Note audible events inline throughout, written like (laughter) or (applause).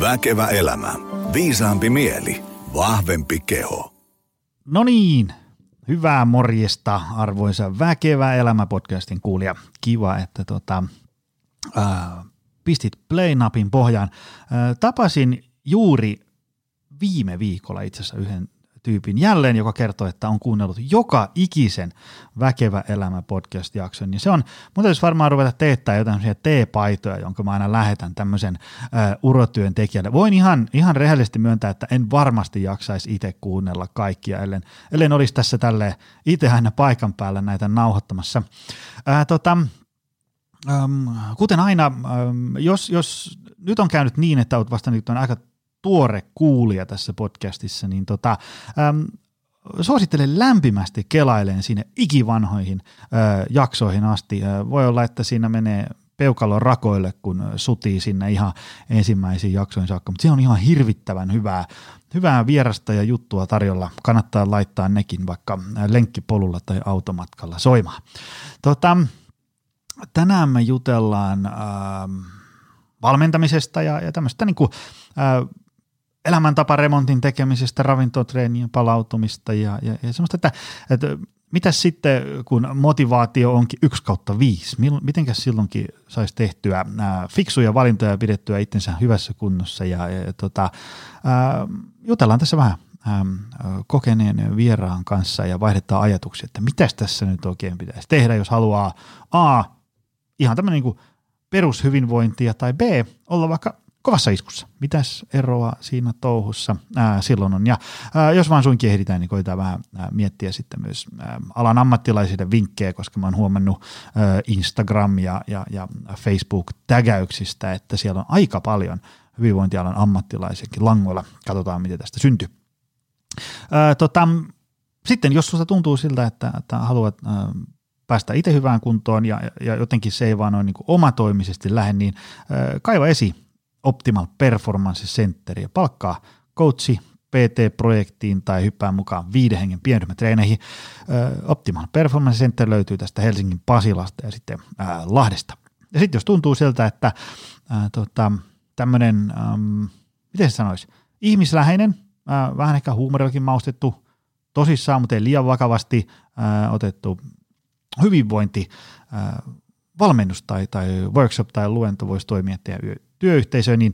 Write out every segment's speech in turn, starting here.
Väkevä elämä. Viisaampi mieli. Vahvempi keho. No niin, hyvää morjesta arvoisa Väkevä elämä podcastin kuulija. Kiva, että tota, ää, pistit play-napin pohjaan. Ää, tapasin juuri viime viikolla itse asiassa yhden tyypin jälleen, joka kertoo, että on kuunnellut joka ikisen Väkevä elämä podcast-jakson. Ja se on, mun täytyisi varmaan ruveta teettää jotain T-paitoja, jonka mä aina lähetän tämmöisen uh, urotyön tekijälle. Voin ihan, ihan rehellisesti myöntää, että en varmasti jaksaisi itse kuunnella kaikkia, ellen, ellen olisi tässä tälle itse aina paikan päällä näitä nauhoittamassa. Uh, tota, kuten aina, jos, jos nyt on käynyt niin, että olet vasta nyt on aika tuore kuulija tässä podcastissa, niin tota, äm, suosittelen lämpimästi kelaileen sinne ikivanhoihin ö, jaksoihin asti. Voi olla, että siinä menee peukalon rakoille, kun sutii sinne ihan ensimmäisiin jaksoihin saakka, mutta se on ihan hirvittävän hyvää, hyvää vierasta ja juttua tarjolla. Kannattaa laittaa nekin vaikka lenkkipolulla tai automatkalla soimaan. Tota, tänään me jutellaan äh, valmentamisesta ja, ja tämmöistä niin kuin, äh, elämäntaparemontin tekemisestä, ravintotreenien palautumista ja, ja, ja semmoista, että, että mitä sitten, kun motivaatio onkin yksi kautta viisi, miten silloinkin saisi tehtyä ää, fiksuja valintoja ja pidettyä itsensä hyvässä kunnossa? Ja, ja tota, ää, jutellaan tässä vähän ää, kokeneen vieraan kanssa ja vaihdetaan ajatuksia, että mitä tässä nyt oikein pitäisi tehdä, jos haluaa A, ihan tämmöinen niin perushyvinvointia tai B, olla vaikka kovassa iskussa. Mitäs eroa siinä touhussa ää, silloin on? Ja ää, jos vaan suinkin ehditään, niin koitetaan vähän ää, miettiä sitten myös ää, alan ammattilaisille vinkkejä, koska mä oon huomannut ää, Instagram- ja, ja, ja Facebook-tägäyksistä, että siellä on aika paljon hyvinvointialan ammattilaisiakin langoilla. Katsotaan, miten tästä syntyy. Ää, tota, sitten jos susta tuntuu siltä, että, että haluat ää, päästä itse hyvään kuntoon ja, ja jotenkin se ei vaan ole niin omatoimisesti lähde, niin ää, kaiva esi Optimal Performance ja palkkaa coachi PT-projektiin tai hyppää mukaan viiden hengen pienryhmätreeneihin. Optimal Performance Center löytyy tästä Helsingin Pasilasta ja sitten ää, Lahdesta. Ja sitten jos tuntuu siltä, että ää, tota, tämmöinen, miten se sanoisi, ihmisläheinen, ää, vähän ehkä huumorillakin maustettu, tosissaan, mutta ei liian vakavasti ää, otettu hyvinvointi, ää, valmennus tai, tai workshop tai luento voisi toimia teidän työyhteisöön, niin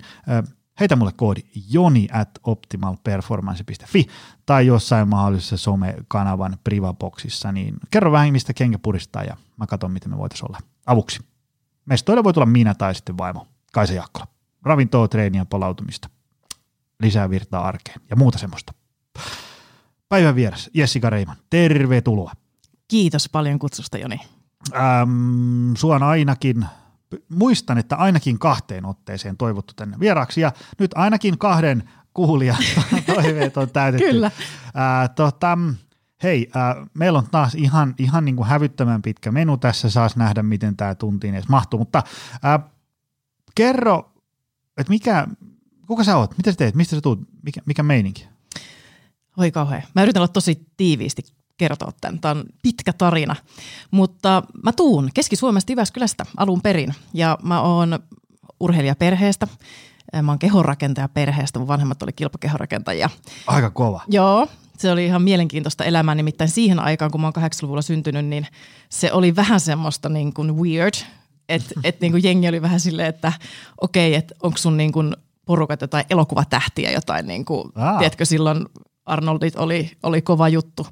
heitä mulle koodi joni at optimalperformance.fi tai jossain mahdollisessa somekanavan privaboksissa, niin kerro vähän, mistä kenkä puristaa ja mä katson, miten me voitaisiin olla avuksi. Mestoille voi tulla minä tai sitten vaimo, Kaisa Jaakkola. Ravintoa, treeniä, palautumista, lisää virtaa arkeen ja muuta semmoista. Päivän vieras Jessica Reiman, tervetuloa. Kiitos paljon kutsusta Joni. Ähm, sua on ainakin muistan, että ainakin kahteen otteeseen toivottu tänne vieraaksi ja nyt ainakin kahden kuulijan (laughs) toiveet on täytetty. Kyllä. Ää, tota, hei, ää, meillä on taas ihan, ihan niin kuin hävyttömän pitkä menu tässä, saas nähdä miten tämä tuntiin edes mahtuu, mutta ää, kerro, että mikä, kuka sä oot, mitä sä teet, mistä sä tuut, mikä, mikä meininki? Oi kauhean. Mä yritän olla tosi tiiviisti kertoa tämän. Tämä on pitkä tarina, mutta mä tuun Keski-Suomesta Jyväskylästä alun perin ja mä oon urheilijaperheestä. Mä oon kehonrakentaja perheestä, mun vanhemmat oli kilpakehorakentajia. Aika kova. Joo, se oli ihan mielenkiintoista elämää, nimittäin siihen aikaan, kun mä oon 80-luvulla syntynyt, niin se oli vähän semmoista niin kuin weird, että (laughs) et niin kuin jengi oli vähän silleen, että okei, okay, että onko sun niin kuin porukat jotain elokuvatähtiä, jotain niin kuin, tiedätkö, silloin Arnoldit oli, oli kova juttu.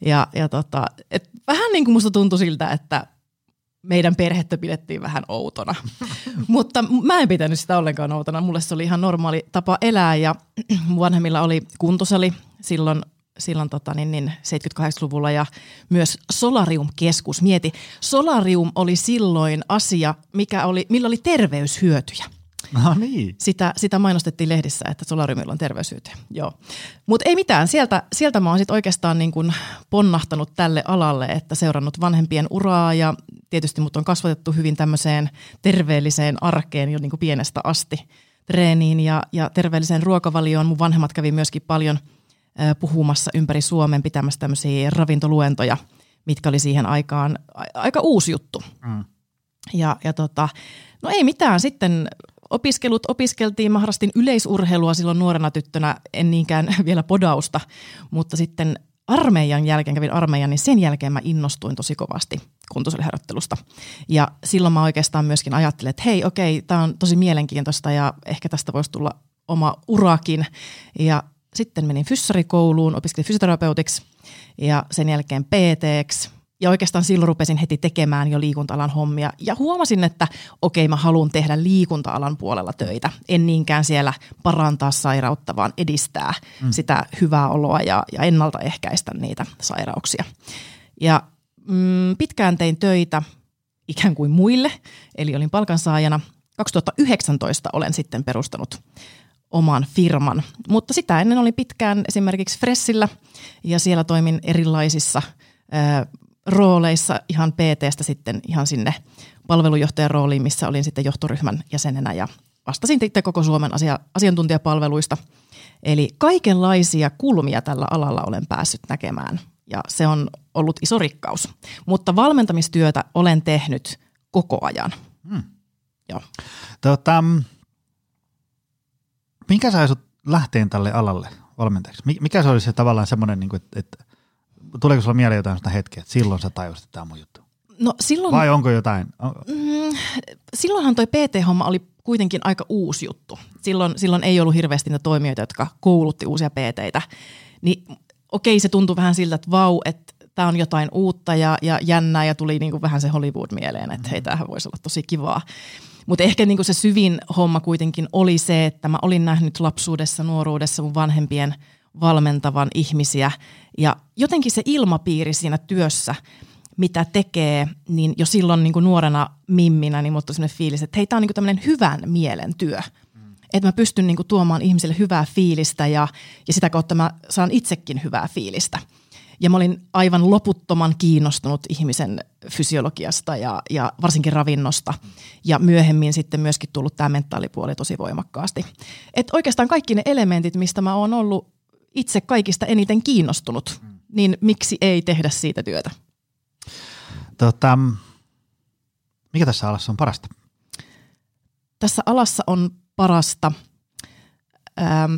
Ja, ja tota, et vähän niin kuin musta tuntui siltä, että meidän perhettä pidettiin vähän outona. (laughs) Mutta mä en pitänyt sitä ollenkaan outona. Mulle se oli ihan normaali tapa elää ja (clears throat) vanhemmilla oli kuntosali silloin, silloin tota, niin, niin 78-luvulla ja myös Solarium-keskus. Mieti, Solarium oli silloin asia, mikä oli, millä oli terveyshyötyjä. No niin. Sitä, sitä mainostettiin lehdissä, että solariumilla on terveysyyteen. Joo. Mutta ei mitään, sieltä, sieltä mä oon sit oikeastaan niin kun ponnahtanut tälle alalle, että seurannut vanhempien uraa ja tietysti mut on kasvatettu hyvin tämmöiseen terveelliseen arkeen jo niin kuin pienestä asti treeniin ja, ja terveelliseen ruokavalioon. Mun vanhemmat kävi myöskin paljon äh, puhumassa ympäri Suomen pitämässä tämmöisiä ravintoluentoja, mitkä oli siihen aikaan a- aika uusi juttu. Mm. Ja, ja tota, no ei mitään, sitten opiskelut opiskeltiin. Mä harrastin yleisurheilua silloin nuorena tyttönä, en niinkään (laughs) vielä podausta, mutta sitten armeijan jälkeen, kävin armeijan, niin sen jälkeen mä innostuin tosi kovasti kuntosalliharjoittelusta. Ja silloin mä oikeastaan myöskin ajattelin, että hei okei, tämä on tosi mielenkiintoista ja ehkä tästä voisi tulla oma urakin. Ja sitten menin fyssarikouluun, opiskelin fysioterapeutiksi ja sen jälkeen PTksi ja oikeastaan silloin rupesin heti tekemään jo liikunta-alan hommia ja huomasin, että okei mä haluan tehdä liikunta-alan puolella töitä. En niinkään siellä parantaa sairautta, vaan edistää mm. sitä hyvää oloa ja, ja ennaltaehkäistä niitä sairauksia. Ja mm, pitkään tein töitä ikään kuin muille, eli olin palkansaajana. 2019 olen sitten perustanut oman firman, mutta sitä ennen olin pitkään esimerkiksi Fressillä ja siellä toimin erilaisissa rooleissa ihan PTstä sitten ihan sinne palvelujohtajan rooliin, missä olin sitten johtoryhmän jäsenenä ja vastasin sitten koko Suomen asia, asiantuntijapalveluista. Eli kaikenlaisia kulmia tällä alalla olen päässyt näkemään ja se on ollut iso rikkaus. Mutta valmentamistyötä olen tehnyt koko ajan. Hmm. Joo. Tota, minkä sai sut lähteen tälle alalle valmentajaksi? Mikä se oli se tavallaan semmoinen, niin että, että tuleeko sulla mieleen jotain sitä hetkeä, että silloin sä tajusit, että tämä on mun juttu? No silloin... Vai onko jotain? Mm, silloinhan toi PT-homma oli kuitenkin aika uusi juttu. Silloin, silloin ei ollut hirveästi niitä toimijoita, jotka koulutti uusia PTitä. Niin okei, se tuntui vähän siltä, että vau, että tämä on jotain uutta ja, ja jännää ja tuli niinku vähän se Hollywood mieleen, että hei, tämähän voisi olla tosi kivaa. Mutta ehkä niinku se syvin homma kuitenkin oli se, että mä olin nähnyt lapsuudessa, nuoruudessa mun vanhempien valmentavan ihmisiä ja jotenkin se ilmapiiri siinä työssä, mitä tekee, niin jo silloin niin kuin nuorena mimminä, niin mutta sellainen fiilis, että hei, tämä on niin tämmöinen hyvän mielen työ. Mm. Että mä pystyn niin kuin tuomaan ihmisille hyvää fiilistä ja, ja sitä kautta mä saan itsekin hyvää fiilistä. Ja mä olin aivan loputtoman kiinnostunut ihmisen fysiologiasta ja, ja varsinkin ravinnosta. Ja myöhemmin sitten myöskin tullut tämä mentaalipuoli tosi voimakkaasti. Et oikeastaan kaikki ne elementit, mistä mä oon ollut itse kaikista eniten kiinnostunut, niin miksi ei tehdä siitä työtä? Tota, mikä tässä alassa on parasta? Tässä alassa on parasta, ähm,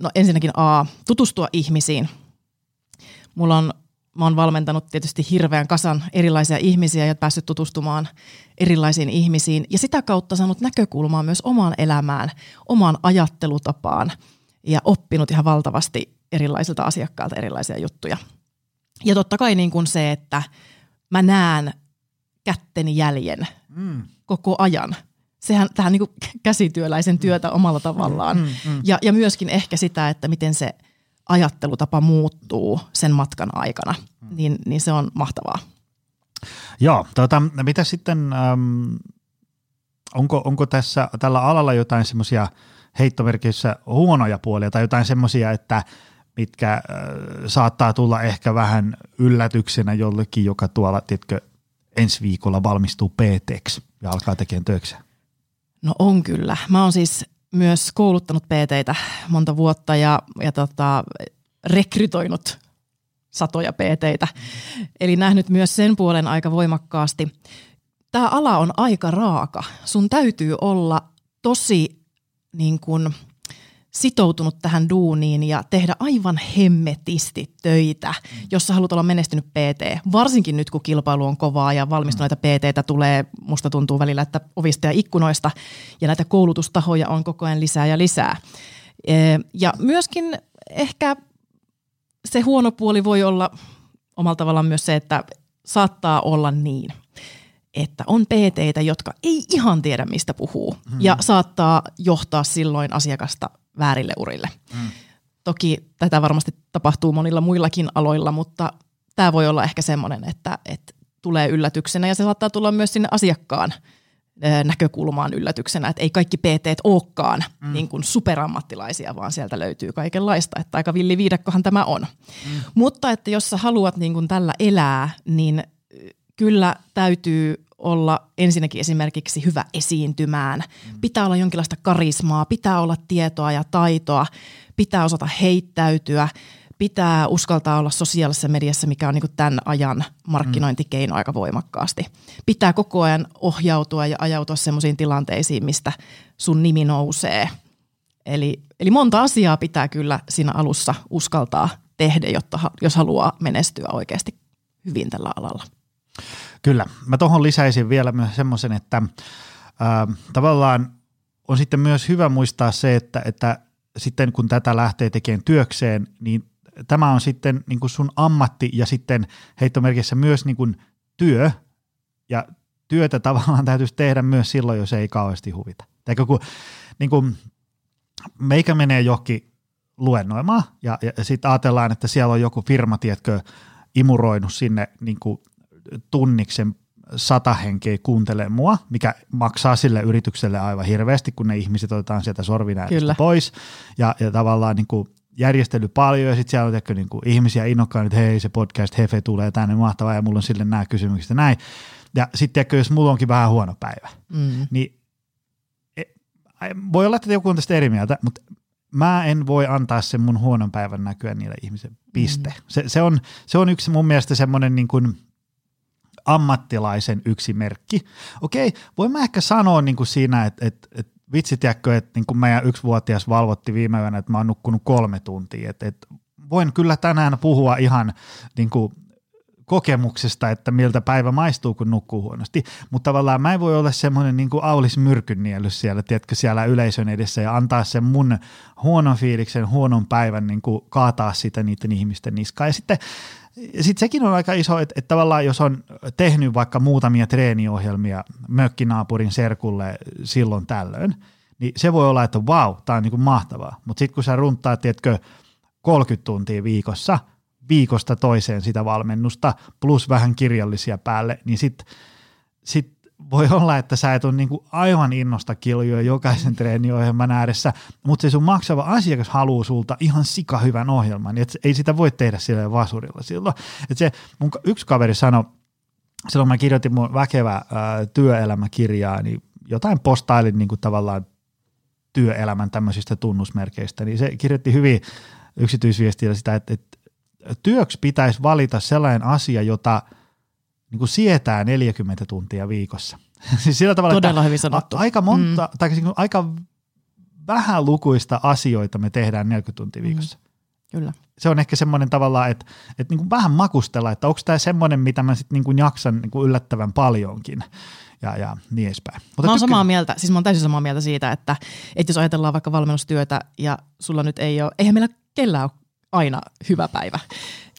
no ensinnäkin A, tutustua ihmisiin. Mulla on, mä oon valmentanut tietysti hirveän kasan erilaisia ihmisiä ja päässyt tutustumaan erilaisiin ihmisiin ja sitä kautta saanut näkökulmaa myös omaan elämään, omaan ajattelutapaan – ja oppinut ihan valtavasti erilaisilta asiakkailta erilaisia juttuja. Ja totta kai niin kuin se, että mä näen kätteni jäljen mm. koko ajan. Sehän tähän niin käsityöläisen työtä omalla tavallaan. Mm, mm, mm. Ja, ja myöskin ehkä sitä, että miten se ajattelutapa muuttuu sen matkan aikana, mm. niin, niin se on mahtavaa. Joo, tuota, mitä sitten, ähm, onko, onko tässä tällä alalla jotain semmoisia – heittomerkissä huonoja puolia tai jotain semmoisia, että mitkä äh, saattaa tulla ehkä vähän yllätyksenä jollekin, joka tuolla, tiedätkö, ensi viikolla valmistuu pt ja alkaa tekemään töikseen? No on kyllä. Mä oon siis myös kouluttanut pt monta vuotta ja, ja tota, rekrytoinut satoja pt Eli nähnyt myös sen puolen aika voimakkaasti. Tämä ala on aika raaka. Sun täytyy olla tosi niin kuin sitoutunut tähän duuniin ja tehdä aivan hemmetisti töitä, jos sä haluat olla menestynyt PT. Varsinkin nyt, kun kilpailu on kovaa ja valmistuneita mm. PTtä tulee, musta tuntuu välillä, että ovista ja ikkunoista, ja näitä koulutustahoja on koko ajan lisää ja lisää. E, ja myöskin ehkä se huono puoli voi olla omalla tavallaan myös se, että saattaa olla niin, että on pt jotka ei ihan tiedä, mistä puhuu, hmm. ja saattaa johtaa silloin asiakasta väärille urille. Hmm. Toki tätä varmasti tapahtuu monilla muillakin aloilla, mutta tämä voi olla ehkä semmoinen, että, että tulee yllätyksenä, ja se saattaa tulla myös sinne asiakkaan näkökulmaan yllätyksenä, että ei kaikki PT olekaan mm. niin kuin superammattilaisia, vaan sieltä löytyy kaikenlaista, että aika villiviidakkohan tämä on. Mm. Mutta että jos sä haluat niin kuin tällä elää, niin kyllä täytyy olla ensinnäkin esimerkiksi hyvä esiintymään. Mm. Pitää olla jonkinlaista karismaa, pitää olla tietoa ja taitoa, pitää osata heittäytyä, pitää uskaltaa olla sosiaalisessa mediassa, mikä on niin kuin tämän ajan markkinointikeino aika voimakkaasti. Pitää koko ajan ohjautua ja ajautua sellaisiin tilanteisiin, mistä sun nimi nousee. Eli, eli monta asiaa pitää kyllä siinä alussa uskaltaa tehdä, jotta, jos haluaa menestyä oikeasti hyvin tällä alalla. Kyllä. Mä tuohon lisäisin vielä myös semmoisen, että ää, tavallaan on sitten myös hyvä muistaa se, että, että sitten kun tätä lähtee tekemään työkseen, niin tämä on sitten niin kuin sun ammatti ja sitten heittomerkissä myös niin kuin työ ja työtä tavallaan (laughs) täytyisi tehdä myös silloin, jos ei kauheasti huvita. Eikö kun niin kuin, meikä menee johonkin luennoimaan ja, ja sitten ajatellaan, että siellä on joku firma, tiedätkö, imuroinut sinne niin kuin tunniksen sata henkeä kuuntelee mua, mikä maksaa sille yritykselle aivan hirveästi, kun ne ihmiset otetaan sieltä sorvinäytöstä pois. Ja, ja tavallaan niin kuin järjestely paljon ja sitten siellä on tehty, niin kuin ihmisiä innokkaan, että hei se podcast Hefe tulee tänne mahtavaa ja mulla on sille nämä kysymykset ja näin. Ja sitten jos mulla onkin vähän huono päivä, mm. niin e, voi olla, että joku on tästä eri mieltä, mutta mä en voi antaa sen mun huonon päivän näkyä niille ihmisille. Piste. Mm. Se, se, on, se on yksi mun mielestä semmoinen niin kuin ammattilaisen yksi merkki. Okei, voin mä ehkä sanoa niin kuin siinä, että, että, että vitsi tiedätkö, että niin kuin meidän yksivuotias valvotti viime yönä, että mä oon nukkunut kolme tuntia. Että, että voin kyllä tänään puhua ihan niin kuin kokemuksesta, että miltä päivä maistuu, kun nukkuu huonosti. Mutta tavallaan mä en voi olla semmoinen niin kuin Aulis Myrkynnielys siellä, tiedätkö, siellä yleisön edessä ja antaa sen mun huonon fiiliksen, huonon päivän niin kuin kaataa sitä niiden ihmisten niskaan. Ja sitten sitten sekin on aika iso, että, että tavallaan jos on tehnyt vaikka muutamia treeniohjelmia mökkinaapurin serkulle silloin tällöin, niin se voi olla, että vau, tämä on niin kuin mahtavaa. Mutta sitten kun sä runtaa, tiedätkö, 30 tuntia viikossa, viikosta toiseen sitä valmennusta, plus vähän kirjallisia päälle, niin sitten sit voi olla, että sä et ole niinku aivan innosta kiljoja jokaisen treeniohjelman ääressä, mutta se sun maksava asiakas haluaa sulta ihan sika hyvän ohjelman, niin et ei sitä voi tehdä sillä vasurilla silloin. Et se, mun yksi kaveri sanoi, silloin mä kirjoitin mun väkevä äh, työelämäkirjaa, niin jotain postailin niin kuin tavallaan työelämän tämmöisistä tunnusmerkeistä, niin se kirjoitti hyvin yksityisviestillä sitä, että, että työksi pitäisi valita sellainen asia, jota – niin kuin sietää 40 tuntia viikossa. (laughs) siis sillä tavalla, Todella että hyvin sanottu. Aika monta, mm. tai siis aika vähän lukuista asioita me tehdään 40 tuntia mm. viikossa. Mm. Kyllä. Se on ehkä semmoinen tavalla, että, että niin kuin vähän makustella, että onko tämä semmoinen, mitä mä sitten niin jaksan niin kuin yllättävän paljonkin ja, ja niin edespäin. Mutta mä oon samaa mieltä, siis mä oon täysin samaa mieltä siitä, että, että jos ajatellaan vaikka valmennustyötä ja sulla nyt ei ole, eihän meillä kellään ole aina hyvä päivä.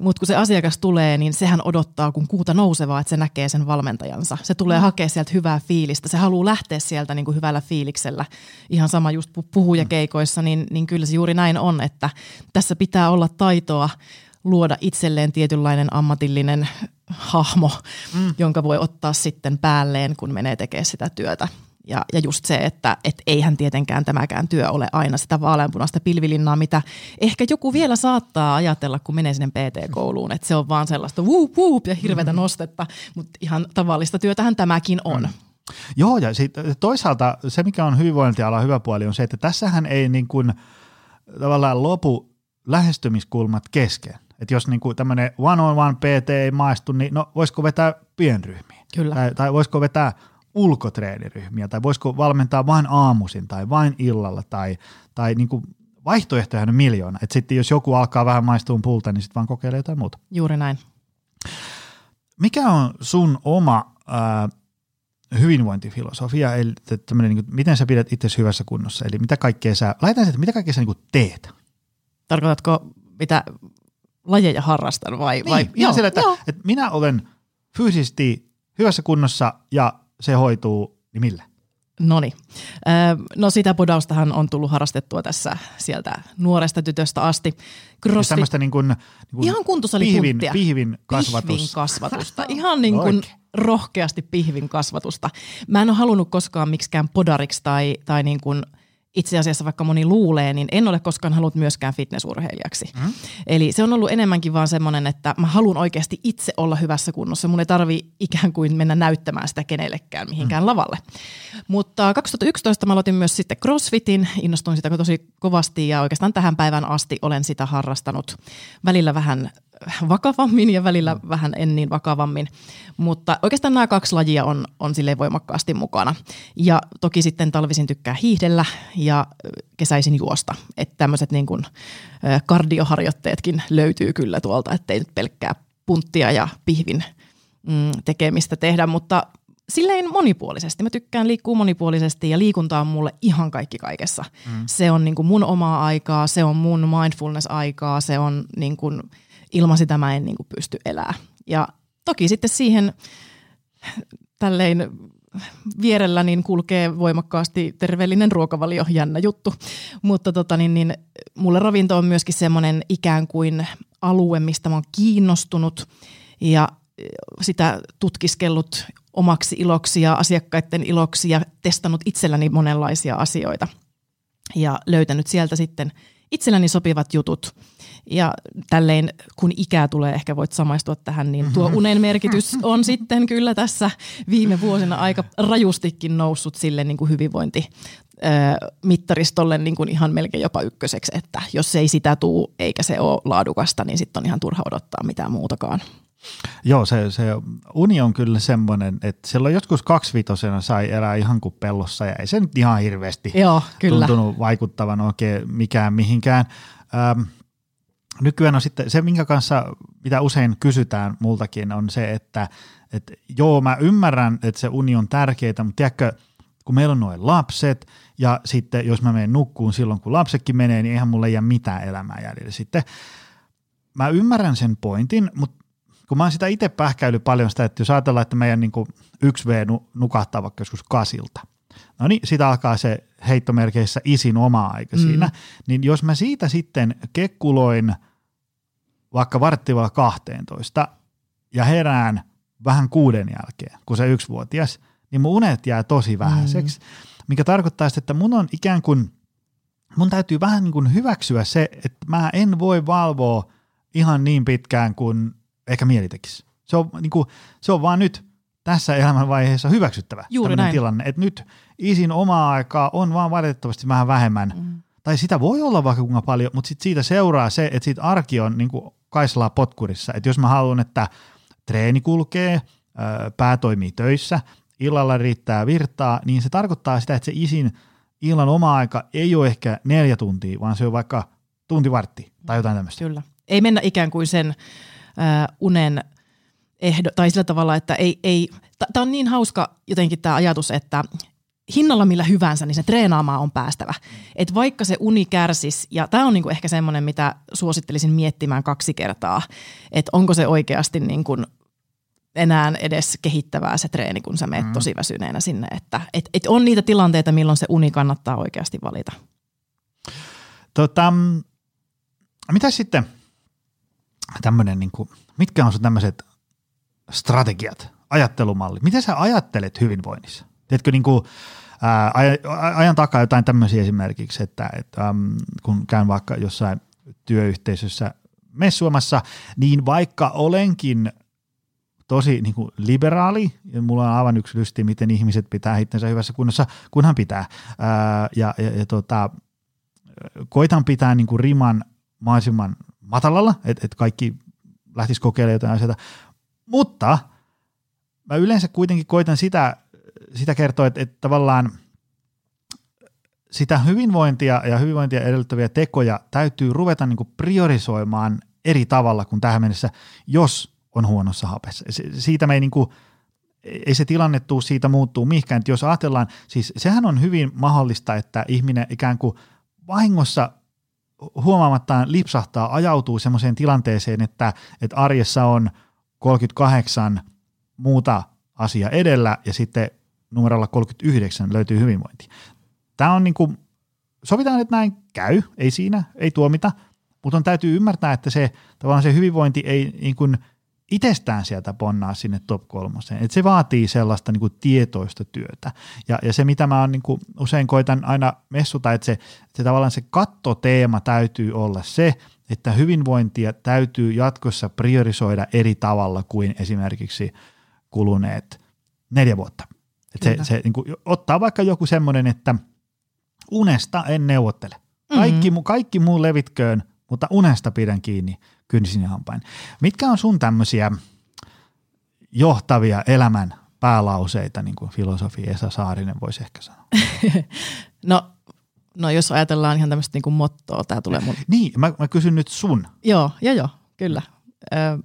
Mutta kun se asiakas tulee, niin sehän odottaa kun kuuta nousevaa, että se näkee sen valmentajansa. Se tulee mm. hakea sieltä hyvää fiilistä. Se haluaa lähteä sieltä niin kuin hyvällä fiiliksellä. Ihan sama just puhujakeikoissa, niin, niin kyllä se juuri näin on, että tässä pitää olla taitoa luoda itselleen tietynlainen ammatillinen hahmo, mm. jonka voi ottaa sitten päälleen, kun menee tekemään sitä työtä. Ja, ja just se, että et eihän tietenkään tämäkään työ ole aina sitä vaaleanpunaista pilvilinnaa, mitä ehkä joku vielä saattaa ajatella, kun menee sinne PT-kouluun, että se on vaan sellaista wuup, wuup ja hirveätä mm. nostetta, mutta ihan tavallista työtähän tämäkin on. Mm. Joo, ja sit toisaalta se, mikä on hyvinvointiala hyvä puoli, on se, että tässähän ei niin kuin, tavallaan lopu lähestymiskulmat kesken. Että jos niin kuin tämmöinen one-on-one PT ei maistu, niin no voisiko vetää pienryhmiä? Kyllä. Tai, tai voisiko vetää ulkotreeniryhmiä tai voisiko valmentaa vain aamuisin tai vain illalla tai, tai niin kuin vaihtoehtoja on miljoona. Että sitten jos joku alkaa vähän maistua pulta, niin sitten vaan kokeilee jotain muuta. Juuri näin. Mikä on sun oma äh, hyvinvointifilosofia, eli niin kuin, miten sä pidät itse hyvässä kunnossa, eli mitä kaikkea sä, laitan että mitä kaikkea sä niin teet? Tarkoitatko mitä lajeja harrastan vai? Niin, vai? ihan joo, sillä, että, että minä olen fyysisesti hyvässä kunnossa ja se hoituu, niin millä? Noni. No sitä podaustahan on tullut harrastettua tässä sieltä nuoresta tytöstä asti. Crossfit. Tämmöistä niin kuin, niin kuin Ihan pihvin, pihvin kasvatus. Pihvin kasvatusta. Ihan niin kuin rohkeasti pihvin kasvatusta. Mä en ole halunnut koskaan miksikään podariksi tai, tai niin kuin itse asiassa vaikka moni luulee, niin en ole koskaan halunnut myöskään fitnessurheilijaksi. Mm. Eli se on ollut enemmänkin vaan semmoinen, että mä haluan oikeasti itse olla hyvässä kunnossa. Mun ei tarvi ikään kuin mennä näyttämään sitä kenellekään mihinkään mm. lavalle. Mutta 2011 mä aloitin myös sitten CrossFitin, innostuin sitä tosi kovasti ja oikeastaan tähän päivään asti olen sitä harrastanut välillä vähän vakavammin ja välillä vähän en niin vakavammin. Mutta oikeastaan nämä kaksi lajia on, on silleen voimakkaasti mukana. Ja toki sitten talvisin tykkää hiihdellä ja kesäisin juosta. Että tämmöiset niin kuin kardioharjoitteetkin löytyy kyllä tuolta, ettei nyt pelkkää punttia ja pihvin mm, tekemistä tehdä, mutta silleen monipuolisesti. Mä tykkään liikkua monipuolisesti ja liikunta on mulle ihan kaikki kaikessa. Mm. Se on niin kuin mun omaa aikaa, se on mun mindfulness-aikaa, se on niin kuin – ilman sitä mä en niin kuin pysty elää. Ja toki sitten siihen tällein vierellä niin kulkee voimakkaasti terveellinen ruokavalio, jännä juttu. Mutta tota, niin, niin, mulle ravinto on myöskin semmoinen ikään kuin alue, mistä mä oon kiinnostunut ja sitä tutkiskellut omaksi iloksi ja asiakkaiden iloksi ja testannut itselläni monenlaisia asioita. Ja löytänyt sieltä sitten itselläni sopivat jutut – ja tälleen, kun ikää tulee, ehkä voit samaistua tähän, niin tuo unen merkitys on (laughs) sitten kyllä tässä viime vuosina aika rajustikin noussut sille niin kuin hyvinvointi mittaristolle niin kuin ihan melkein jopa ykköseksi, että jos ei sitä tuu eikä se ole laadukasta, niin sitten on ihan turha odottaa mitään muutakaan. Joo, se, se uni on kyllä semmoinen, että silloin joskus kaksivitosena sai elää ihan kuin pellossa ja ei se nyt ihan hirveästi Joo, kyllä. tuntunut vaikuttavan oikein mikään mihinkään. Ähm, nykyään on sitten se, minkä kanssa, mitä usein kysytään multakin, on se, että, että joo, mä ymmärrän, että se uni on tärkeää, mutta tiedätkö, kun meillä on noin lapset, ja sitten jos mä menen nukkuun silloin, kun lapsetkin menee, niin eihän mulle jää mitään elämää jäljellä. Sitten mä ymmärrän sen pointin, mutta kun mä oon sitä itse pähkäily paljon sitä, että jos ajatellaan, että meidän niin 1V nukahtaa vaikka joskus kasilta, no niin, sitä alkaa se heittomerkeissä isin oma aika mm. siinä, niin jos mä siitä sitten kekkuloin vaikka varttivalla 12 ja herään vähän kuuden jälkeen, kun se yksivuotias, niin mun unet jää tosi vähäiseksi, mm. mikä tarkoittaa sitä, että mun on ikään kuin, mun täytyy vähän niin kuin hyväksyä se, että mä en voi valvoa ihan niin pitkään kuin ehkä mieli tekisi. Se on, niin kuin, se on vaan nyt tässä elämänvaiheessa hyväksyttävä Juuri näin. tilanne, että nyt isin omaa aikaa on vaan valitettavasti vähän vähemmän, mm. tai sitä voi olla vaikka kuinka paljon, mutta sit siitä seuraa se, että siitä arki on niin kuin kaislaa potkurissa, että jos mä haluan, että treeni kulkee, pää toimii töissä, illalla riittää virtaa, niin se tarkoittaa sitä, että se isin illan oma aika ei ole ehkä neljä tuntia, vaan se on vaikka tunti vartti tai jotain tämmöistä. Kyllä. Ei mennä ikään kuin sen äh, unen ehdo, tai sillä tavalla, että ei, ei tämä on niin hauska jotenkin tämä ajatus, että hinnalla millä hyvänsä, niin se treenaamaan on päästävä. Et vaikka se uni kärsis, ja tämä on niinku ehkä semmoinen, mitä suosittelisin miettimään kaksi kertaa, että onko se oikeasti niinku enää edes kehittävää se treeni, kun sä meet mm. tosi väsyneenä sinne. Että et, et on niitä tilanteita, milloin se uni kannattaa oikeasti valita. Tota, mitä sitten tämmöinen, niin kuin, mitkä on sun tämmöiset strategiat, ajattelumalli. Miten sä ajattelet hyvinvoinnissa? Tiedätkö niin kuin, ää, ajan takaa jotain tämmöisiä esimerkiksi, että, että äm, kun käyn vaikka jossain työyhteisössä messuamassa, niin vaikka olenkin tosi niin kuin liberaali, ja mulla on aivan yksi lysti, miten ihmiset pitää itsensä hyvässä kunnossa, kunhan pitää. Ää, ja, ja, ja tota, koitan pitää niin kuin riman mahdollisimman matalalla, että et kaikki lähtisi kokeilemaan jotain asioita, mutta mä yleensä kuitenkin koitan sitä, sitä kertoa, että, että tavallaan sitä hyvinvointia ja hyvinvointia edellyttäviä tekoja täytyy ruveta niin priorisoimaan eri tavalla kuin tähän mennessä, jos on huonossa hapessa. Siitä me ei, niin kuin, ei se tilanne tuu siitä muuttuu mihinkään. Että jos ajatellaan, siis sehän on hyvin mahdollista, että ihminen ikään kuin vahingossa huomaamattaan lipsahtaa, ajautuu sellaiseen tilanteeseen, että, että arjessa on – 38 muuta asiaa edellä ja sitten numerolla 39 löytyy hyvinvointi. Tämä on niin kuin, sovitaan, että näin käy, ei siinä, ei tuomita, mutta on täytyy ymmärtää, että se, tavallaan se hyvinvointi ei niin kuin itsestään sieltä ponnaa sinne top kolmoseen. Et se vaatii sellaista niin kuin tietoista työtä. Ja, ja se, mitä mä on, niin kuin usein koitan aina messuta, että se, se tavallaan se kattoteema täytyy olla se, että hyvinvointia täytyy jatkossa priorisoida eri tavalla kuin esimerkiksi kuluneet neljä vuotta. Et se, se niin kuin, ottaa vaikka joku semmoinen, että unesta en neuvottele. Kaikki, mm-hmm. kaikki muu levitköön, mutta unesta pidän kiinni kynsin ja hampain. Mitkä on sun tämmöisiä johtavia elämän päälauseita, niin kuin filosofi Esa Saarinen voisi ehkä sanoa? (laughs) no, no jos ajatellaan ihan tämmöistä niin mottoa, tämä tulee mun... Niin, mä, mä kysyn nyt sun. Joo, joo, joo, kyllä.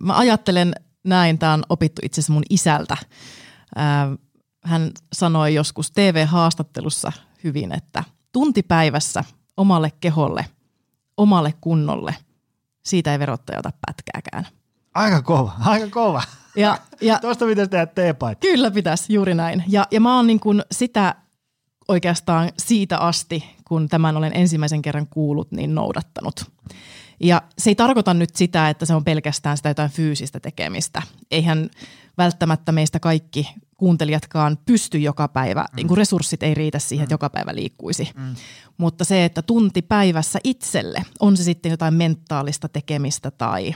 mä ajattelen näin, tämä on opittu itse asiassa mun isältä. Hän sanoi joskus TV-haastattelussa hyvin, että tunti päivässä omalle keholle, omalle kunnolle – siitä ei verottaja ota pätkääkään. Aika kova, aika kova. Ja, ja, (laughs) Tuosta pitäisi tehdä teepaita. Kyllä pitäisi, juuri näin. Ja, ja mä oon niin kuin sitä oikeastaan siitä asti, kun tämän olen ensimmäisen kerran kuullut, niin noudattanut. Ja se ei tarkoita nyt sitä, että se on pelkästään sitä jotain fyysistä tekemistä. Eihän välttämättä meistä kaikki kuuntelijatkaan pysty joka päivä, mm. niin kuin resurssit ei riitä siihen, että mm. joka päivä liikkuisi. Mm. Mutta se, että tunti päivässä itselle, on se sitten jotain mentaalista tekemistä tai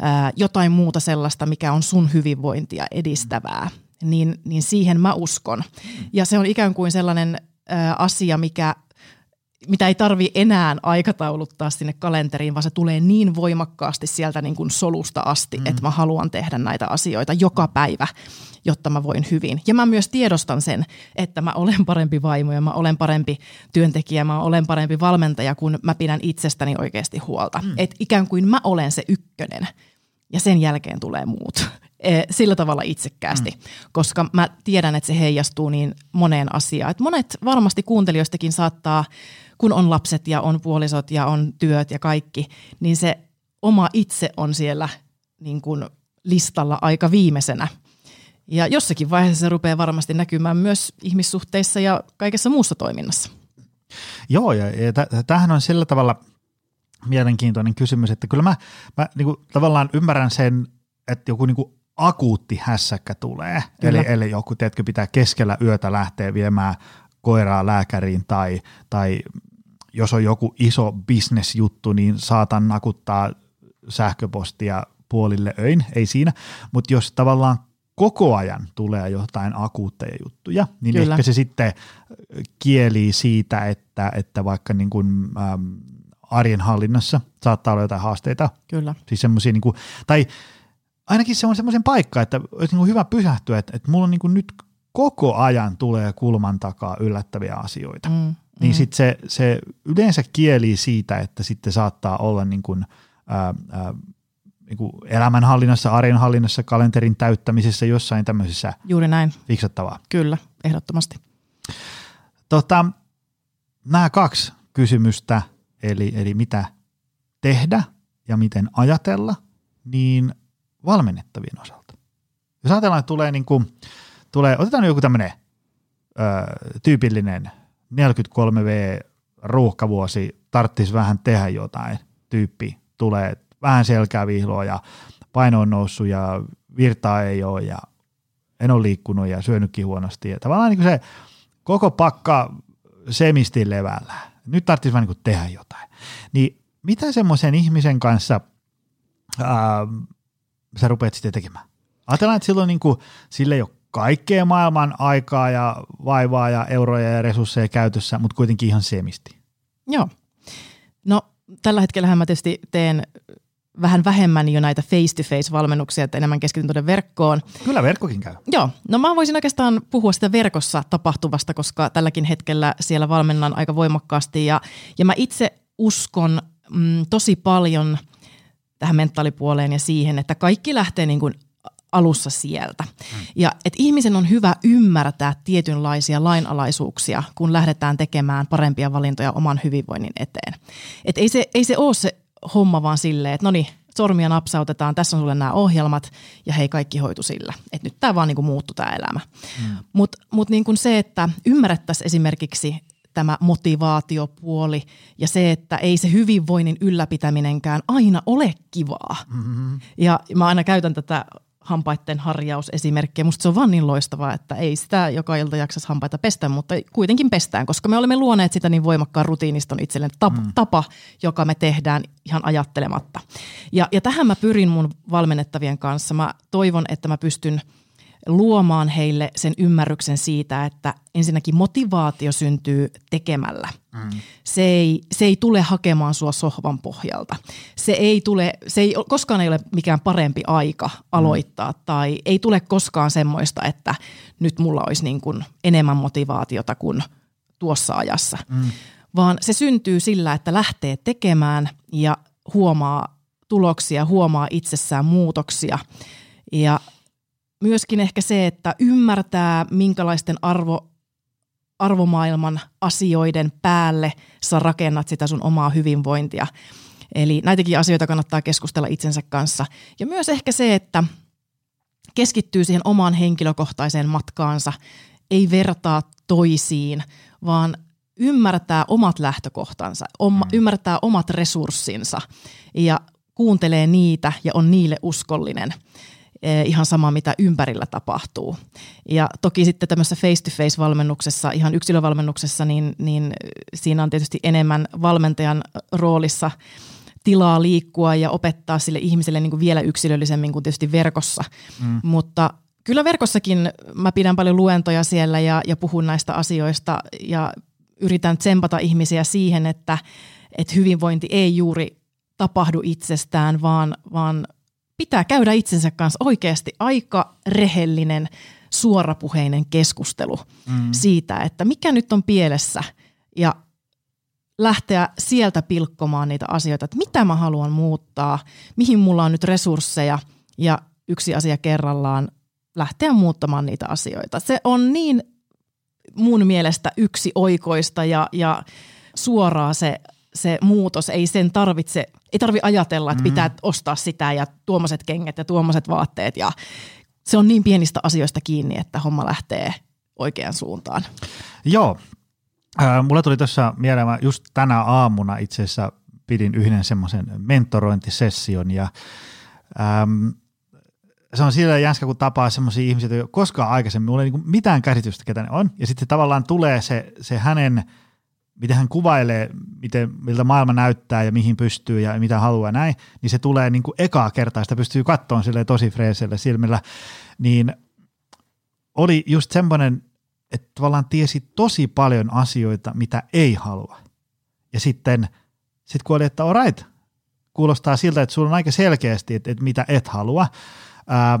ää, jotain muuta sellaista, mikä on sun hyvinvointia edistävää, mm. niin, niin siihen mä uskon. Mm. Ja se on ikään kuin sellainen ää, asia, mikä mitä ei tarvi enää aikatauluttaa sinne kalenteriin, vaan se tulee niin voimakkaasti sieltä niin kuin solusta asti, mm. että mä haluan tehdä näitä asioita joka päivä, jotta mä voin hyvin. Ja mä myös tiedostan sen, että mä olen parempi vaimo ja mä olen parempi työntekijä, mä olen parempi valmentaja, kun mä pidän itsestäni oikeasti huolta. Mm. Että ikään kuin mä olen se ykkönen ja sen jälkeen tulee muut e, sillä tavalla itsekkäästi, mm. koska mä tiedän, että se heijastuu niin moneen asiaan. Et monet varmasti kuuntelijoistakin saattaa kun on lapset ja on puolisot ja on työt ja kaikki, niin se oma itse on siellä niin kuin listalla aika viimeisenä. Ja jossakin vaiheessa se rupeaa varmasti näkymään myös ihmissuhteissa ja kaikessa muussa toiminnassa. Joo, ja, ja tämähän on sillä tavalla mielenkiintoinen kysymys, että kyllä mä, mä niin kuin, tavallaan ymmärrän sen, että joku niin kuin akuutti hässäkkä tulee. Eli, eli joku, tiedätkö, pitää keskellä yötä lähteä viemään koiraa lääkäriin tai, tai jos on joku iso bisnesjuttu, niin saatan nakuttaa sähköpostia puolille öin, ei siinä, mutta jos tavallaan koko ajan tulee jotain akuutteja juttuja, niin Kyllä. ehkä se sitten kielii siitä, että, että vaikka niin kuin, ähm, arjen hallinnassa saattaa olla jotain haasteita. Kyllä. Siis semmoisia, niin kuin, tai ainakin se on semmoisen paikka, että olisi niin kuin hyvä pysähtyä, että, että mulla on niin kuin nyt koko ajan tulee kulman takaa yllättäviä asioita. Mm, niin mm. sitten se, se yleensä kieli siitä, että sitten saattaa olla niin kuin, ää, ää, niin kuin elämänhallinnassa, arjen hallinnassa, kalenterin täyttämisessä, jossain tämmöisessä Juuri näin. fiksattavaa. Kyllä, ehdottomasti. Tota, nämä kaksi kysymystä, eli, eli mitä tehdä ja miten ajatella, niin valmennettavien osalta. Jos ajatellaan, että tulee niin kuin, tulee, otetaan joku tämmöinen tyypillinen 43V ruuhkavuosi, tarttis vähän tehdä jotain, tyyppi tulee vähän selkää vihloa ja paino on noussut ja virtaa ei ole ja en ole liikkunut ja syönytkin huonosti. Ja tavallaan niin se koko pakka semisti levällä. Nyt tarvitsisi vaan niin tehdä jotain. Niin mitä semmoisen ihmisen kanssa ää, sä rupeat sitten tekemään? Ajatellaan, että silloin niin kuin, sille ei ole kaikkea maailman aikaa ja vaivaa ja euroja ja resursseja käytössä, mutta kuitenkin ihan semisti. Joo. No tällä hetkellä mä tietysti teen vähän vähemmän jo näitä face-to-face-valmennuksia, että enemmän keskityn tuonne verkkoon. Kyllä verkkokin käy. Joo, no mä voisin oikeastaan puhua sitä verkossa tapahtuvasta, koska tälläkin hetkellä siellä valmennan aika voimakkaasti ja, ja mä itse uskon mm, tosi paljon tähän mentaalipuoleen ja siihen, että kaikki lähtee niin kuin alussa sieltä. Mm. Ja että ihmisen on hyvä ymmärtää tietynlaisia lainalaisuuksia, kun lähdetään tekemään parempia valintoja oman hyvinvoinnin eteen. Että ei se, ei se ole se homma vaan silleen, että no niin, sormia napsautetaan, tässä on sulle nämä ohjelmat ja hei kaikki hoitu sillä. Että nyt tämä vaan niinku muuttuu tämä elämä. Mm. Mutta mut niinku se, että ymmärrettäisiin esimerkiksi tämä motivaatiopuoli ja se, että ei se hyvinvoinnin ylläpitäminenkään aina ole kivaa. Mm-hmm. Ja mä aina käytän tätä hampaiden harjausesimerkkejä. Musta se on vaan niin loistavaa, että ei sitä joka ilta jaksas hampaita pestä, mutta kuitenkin pestään, koska me olemme luoneet sitä niin voimakkaan rutiiniston itselleen tap, mm. tapa, joka me tehdään ihan ajattelematta. Ja, ja tähän mä pyrin mun valmennettavien kanssa. Mä toivon, että mä pystyn – luomaan heille sen ymmärryksen siitä, että ensinnäkin motivaatio syntyy tekemällä. Mm. Se, ei, se ei tule hakemaan sua sohvan pohjalta. Se ei, tule, se ei koskaan ei ole mikään parempi aika aloittaa mm. tai ei tule koskaan semmoista, että nyt mulla olisi niin kuin enemmän motivaatiota kuin tuossa ajassa. Mm. Vaan se syntyy sillä, että lähtee tekemään ja huomaa tuloksia, huomaa itsessään muutoksia ja myöskin ehkä se, että ymmärtää, minkälaisten arvo, arvomaailman asioiden päälle sä rakennat sitä sun omaa hyvinvointia. Eli näitäkin asioita kannattaa keskustella itsensä kanssa. Ja myös ehkä se, että keskittyy siihen omaan henkilökohtaiseen matkaansa, ei vertaa toisiin, vaan ymmärtää omat lähtökohtansa, oma, mm. ymmärtää omat resurssinsa ja kuuntelee niitä ja on niille uskollinen. Eh, ihan sama, mitä ympärillä tapahtuu. Ja toki sitten tämmöisessä face-to-face-valmennuksessa, ihan yksilövalmennuksessa, niin, niin siinä on tietysti enemmän valmentajan roolissa tilaa liikkua ja opettaa sille ihmiselle niin kuin vielä yksilöllisemmin kuin tietysti verkossa. Mm. Mutta kyllä verkossakin mä pidän paljon luentoja siellä ja, ja puhun näistä asioista ja yritän tsempata ihmisiä siihen, että, että hyvinvointi ei juuri tapahdu itsestään, vaan, vaan pitää käydä itsensä kanssa oikeasti aika rehellinen, suorapuheinen keskustelu mm. siitä, että mikä nyt on pielessä ja lähteä sieltä pilkkomaan niitä asioita, että mitä mä haluan muuttaa, mihin mulla on nyt resursseja ja yksi asia kerrallaan lähteä muuttamaan niitä asioita. Se on niin mun mielestä yksi oikoista ja, ja suoraa se se muutos, ei sen tarvitse, ei tarvi ajatella, että mm. pitää ostaa sitä ja tuommoiset kengät ja tuommoiset vaatteet ja se on niin pienistä asioista kiinni, että homma lähtee oikeaan suuntaan. Joo, äh, mulle tuli tuossa mieleen, mä just tänä aamuna itse asiassa pidin yhden semmoisen mentorointisession ja ähm, se on sillä jänskä, kun tapaa semmoisia ihmisiä, jotka koskaan aikaisemmin, mulla ei niin mitään käsitystä, ketä ne on. Ja sitten tavallaan tulee se, se hänen – miten hän kuvailee, miten, miltä maailma näyttää ja mihin pystyy ja mitä haluaa näin, niin se tulee niin kuin ekaa kertaa, sitä pystyy katsoa sille tosi freeselle silmillä, niin oli just semmoinen, että tavallaan tiesi tosi paljon asioita, mitä ei halua. Ja sitten sit kun oli, että alright, kuulostaa siltä, että sulla on aika selkeästi, että, että mitä et halua, ää,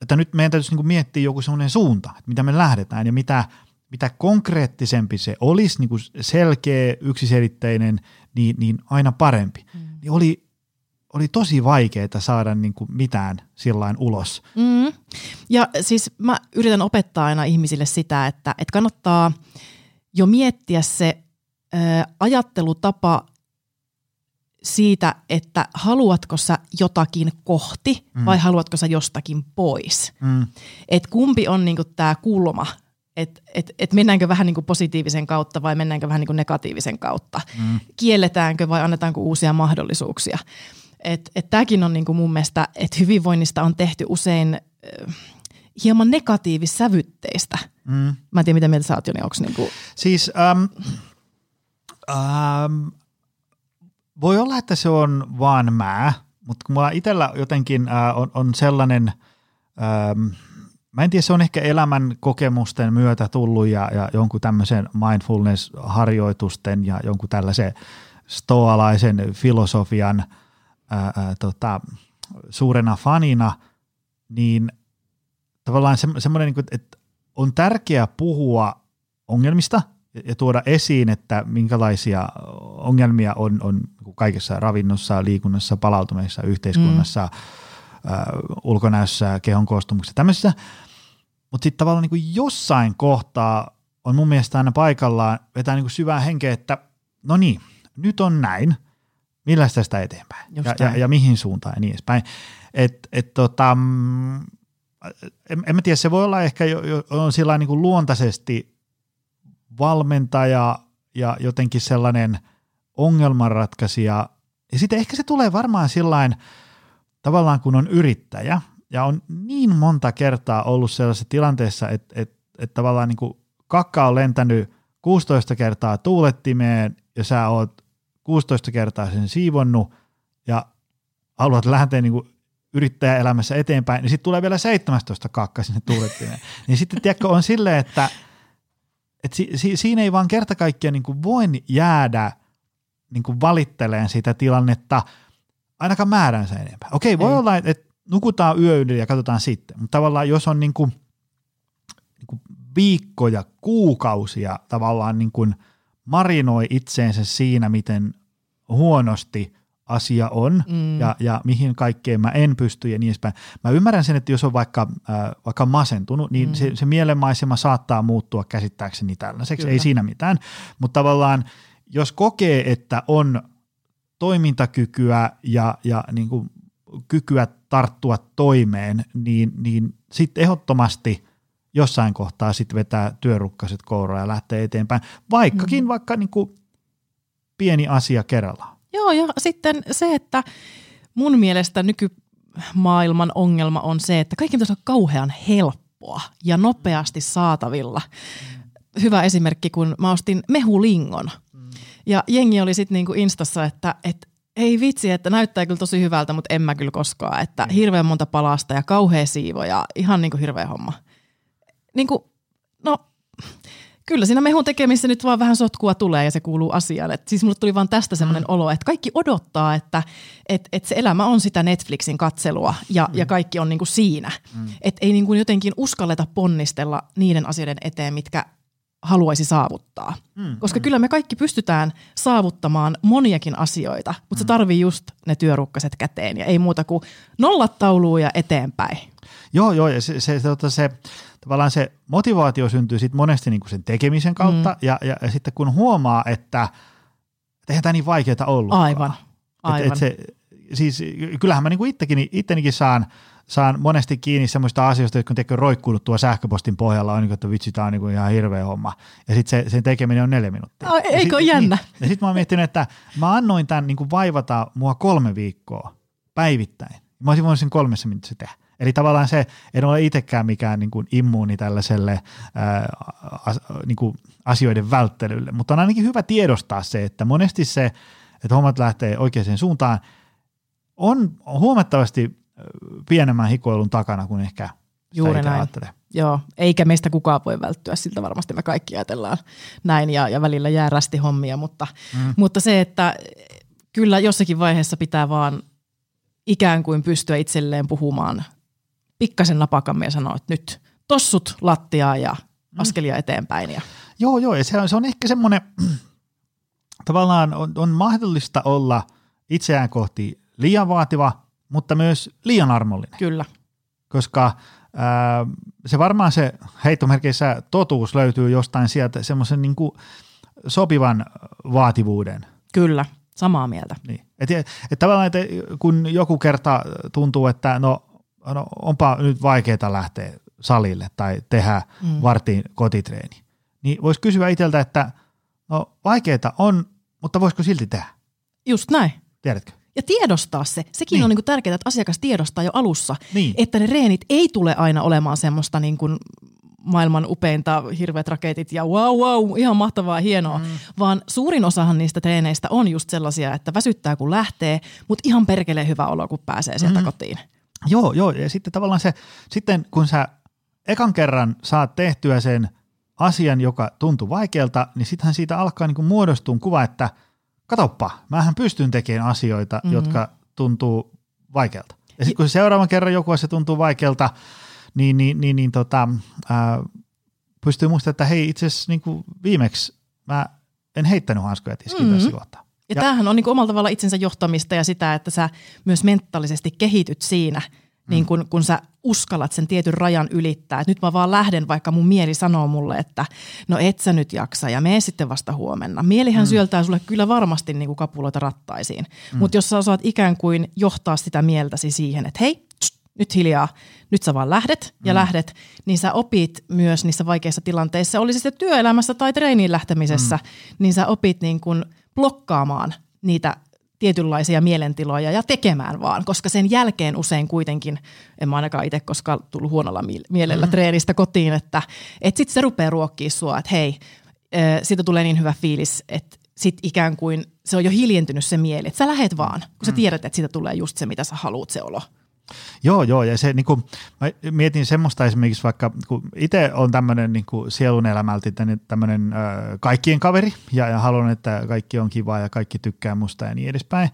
että nyt meidän täytyisi niin miettiä joku semmoinen suunta, että mitä me lähdetään ja mitä – mitä konkreettisempi se olisi, niin kuin selkeä, yksiselitteinen, niin, niin aina parempi. Mm. Niin oli, oli tosi vaikeaa saada niin kuin mitään sillain ulos. Mm. Ja siis mä yritän opettaa aina ihmisille sitä, että, että kannattaa jo miettiä se ö, ajattelutapa siitä, että haluatko sä jotakin kohti mm. vai haluatko sä jostakin pois. Mm. Et kumpi on niinku tämä kulma että et, et mennäänkö vähän niin kuin positiivisen kautta vai mennäänkö vähän niin kuin negatiivisen kautta. Mm. Kielletäänkö vai annetaanko uusia mahdollisuuksia. Et, et Tämäkin on niin kuin mun mielestä, että hyvinvoinnista on tehty usein äh, hieman negatiivissävytteistä. Mm. Mä en tiedä, mitä mieltä sä oot, Joni, onko niin kuin... Siis um, um, voi olla, että se on vaan mä, mutta kun mulla itsellä jotenkin uh, on, on sellainen um, – Mä en tiedä, se on ehkä elämän kokemusten myötä tullut ja, ja jonkun tämmöisen mindfulness-harjoitusten ja jonkun tällaisen stoalaisen filosofian ää, ää, tota, suurena fanina, niin tavallaan se, semmoinen, niin että on tärkeää puhua ongelmista ja tuoda esiin, että minkälaisia ongelmia on, on kaikessa ravinnossa, liikunnassa, palautumisessa, yhteiskunnassa, mm. ulkonäössä, kehon koostumuksessa, tämmöisissä – mutta sitten tavallaan niin kuin jossain kohtaa on mun mielestä aina paikallaan vetää niin kuin syvää henkeä, että no niin, nyt on näin, millä tästä eteenpäin ja, ja, ja, mihin suuntaan ja niin edespäin. Et, et tota, mm, en, en mä tiedä, se voi olla ehkä jo, jo, on sillä niin kuin luontaisesti valmentaja ja jotenkin sellainen ongelmanratkaisija. Ja sitten ehkä se tulee varmaan sillain tavallaan kun on yrittäjä, ja on niin monta kertaa ollut sellaisessa tilanteessa, että, että, että tavallaan niin kuin kakka on lentänyt 16 kertaa tuulettimeen ja sä oot 16 kertaa sen siivonnut ja haluat lähteä niin kuin yrittäjäelämässä eteenpäin, niin sitten tulee vielä 17 kakka sinne tuulettimeen. (laughs) niin sitten tiedätkö, on silleen, että, että si, si, siinä ei vaan kerta kaikkiaan niin voin jäädä niin kuin valitteleen sitä tilannetta ainakaan määränsä enempää. Okei, voi ei. olla, että nukutaan yö yli ja katsotaan sitten, mutta tavallaan jos on niin kuin, niin kuin viikkoja, kuukausia tavallaan niin kuin marinoi itseensä siinä, miten huonosti asia on mm. ja, ja mihin kaikkeen mä en pysty ja niin edespäin. Mä ymmärrän sen, että jos on vaikka, äh, vaikka masentunut, niin mm. se, se mielenmaisema saattaa muuttua käsittääkseni tällaiseksi, Kyllä. ei siinä mitään, mutta tavallaan jos kokee, että on toimintakykyä ja, ja niin kuin kykyä tarttua toimeen, niin, niin sitten ehdottomasti jossain kohtaa sitten vetää työrukkaset kouraan ja lähtee eteenpäin, vaikkakin mm. vaikka niin kuin pieni asia kerrallaan. Joo, ja sitten se, että mun mielestä nykymaailman ongelma on se, että kaikki on kauhean helppoa ja nopeasti saatavilla. Hyvä esimerkki, kun mä ostin mehulingon. Ja jengi oli sitten niinku Instassa, että, että ei vitsi, että näyttää kyllä tosi hyvältä, mutta en mä kyllä koskaan. Että hirveän monta palasta ja kauhea siivo ja ihan niinku hirveä homma. Niinku, no kyllä siinä mehun tekemisessä nyt vaan vähän sotkua tulee ja se kuuluu asiaan. Et siis mulle tuli vaan tästä semmoinen mm. olo, että kaikki odottaa, että et, et se elämä on sitä Netflixin katselua ja, mm. ja kaikki on niinku siinä. Mm. Että ei niinku jotenkin uskalleta ponnistella niiden asioiden eteen, mitkä haluaisi saavuttaa. Mm, Koska mm. kyllä me kaikki pystytään saavuttamaan moniakin asioita, mutta mm. se tarvii just ne työrukkaset käteen ja ei muuta kuin nollat tauluun ja eteenpäin. Joo, joo, ja se, se, se, se tavallaan se motivaatio syntyy sitten monesti niinku sen tekemisen kautta, mm. ja, ja, ja sitten kun huomaa, että eihän tämä niin vaikeaa ollut. Aivan, aivan. Et, et se, siis kyllähän mä niinku ittenikin saan, saan monesti kiinni semmoista asioista, jotka on tekee roikkunut tuo sähköpostin pohjalla, on niin että vitsi, tämä on niin ihan hirveä homma. Ja sitten se, sen tekeminen on neljä minuuttia. Oh, eikö sit, jännä? Niin, ja sitten mä oon miettinyt, että mä annoin tämän niin vaivata mua kolme viikkoa päivittäin. Mä olisin voinut sen kolmessa minuutissa tehdä. Eli tavallaan se, en ole itsekään mikään niin kuin immuuni tällaiselle ää, as, niin kuin asioiden välttelylle, mutta on ainakin hyvä tiedostaa se, että monesti se, että hommat lähtee oikeaan suuntaan, on huomattavasti pienemmän hikoilun takana kuin ehkä Juuri näin. Ajattelee. Joo, eikä meistä kukaan voi välttyä siltä varmasti me kaikki ajatellaan näin ja, ja välillä jää rästi hommia, mutta, mm. mutta se, että kyllä jossakin vaiheessa pitää vaan ikään kuin pystyä itselleen puhumaan pikkasen napakammin ja sanoa, että nyt tossut lattiaa ja mm. askelia eteenpäin. Ja. Joo, joo, ja se on, se on ehkä semmoinen, (clears throat) tavallaan on, on mahdollista olla itseään kohti liian vaativa, mutta myös liian armollinen. Kyllä. Koska ää, se varmaan se heittomerkeissä totuus löytyy jostain sieltä semmoisen niin sopivan vaativuuden. Kyllä, samaa mieltä. Niin. Et, et tavallaan, että kun joku kerta tuntuu, että no, no onpa nyt vaikeaa lähteä salille tai tehdä mm. vartin kotitreeni, niin voisi kysyä itseltä, että no vaikeaa on, mutta voisiko silti tehdä? Just näin. Tiedätkö? Ja tiedostaa se. Sekin niin. on niin kuin tärkeää, että asiakas tiedostaa jo alussa, niin. että ne reenit ei tule aina olemaan semmoista niin kuin maailman upeinta hirveät raketit ja wow, wow, ihan mahtavaa, hienoa. Mm. Vaan suurin osahan niistä treeneistä on just sellaisia, että väsyttää kun lähtee, mutta ihan perkelee hyvä olo, kun pääsee sieltä mm. kotiin. Joo, joo. Ja sitten tavallaan se, sitten kun sä ekan kerran saat tehtyä sen asian, joka tuntuu vaikealta, niin sittenhän siitä alkaa niin muodostua kuva, että – katoppa, mähän pystyn tekemään asioita, mm-hmm. jotka tuntuu vaikealta. Ja sitten kun se seuraavan kerran joku asia tuntuu vaikealta, niin, niin, niin, niin tota, ää, pystyy muistamaan, että hei itse asiassa niin viimeksi mä en heittänyt hanskoja tiskiin mm-hmm. tässä kohtaa. Ja, ja tämähän on niin kuin omalla tavalla itsensä johtamista ja sitä, että sä myös mentaalisesti kehityt siinä – niin kun, kun sä uskallat sen tietyn rajan ylittää. Et nyt mä vaan lähden, vaikka mun mieli sanoo mulle, että no et sä nyt jaksa ja mene sitten vasta huomenna. Mielihän mm. syöltää sulle kyllä varmasti niin kuin kapuloita rattaisiin. Mm. Mutta jos sä osaat ikään kuin johtaa sitä mieltäsi siihen, että hei, tst, nyt hiljaa, nyt sä vaan lähdet ja mm. lähdet, niin sä opit myös niissä vaikeissa tilanteissa, olisi se työelämässä tai treeniin lähtemisessä, mm. niin sä opit niin kuin blokkaamaan niitä tietynlaisia mielentiloja ja tekemään vaan, koska sen jälkeen usein kuitenkin, en mä ainakaan itse koskaan tullut huonolla mielellä mm. treenistä kotiin, että et sitten se rupeaa ruokkimaan sua, että hei, siitä tulee niin hyvä fiilis, että sit ikään kuin se on jo hiljentynyt se mieli, että sä lähet vaan, kun sä mm. tiedät, että siitä tulee just se, mitä sä haluat se olo. Joo, joo, ja se niin kuin, mä mietin semmoista esimerkiksi vaikka, kun itse on tämmöinen niin kuin sielun elämältä tämmöinen äh, kaikkien kaveri, ja, ja haluan, että kaikki on kiva ja kaikki tykkää musta ja niin edespäin,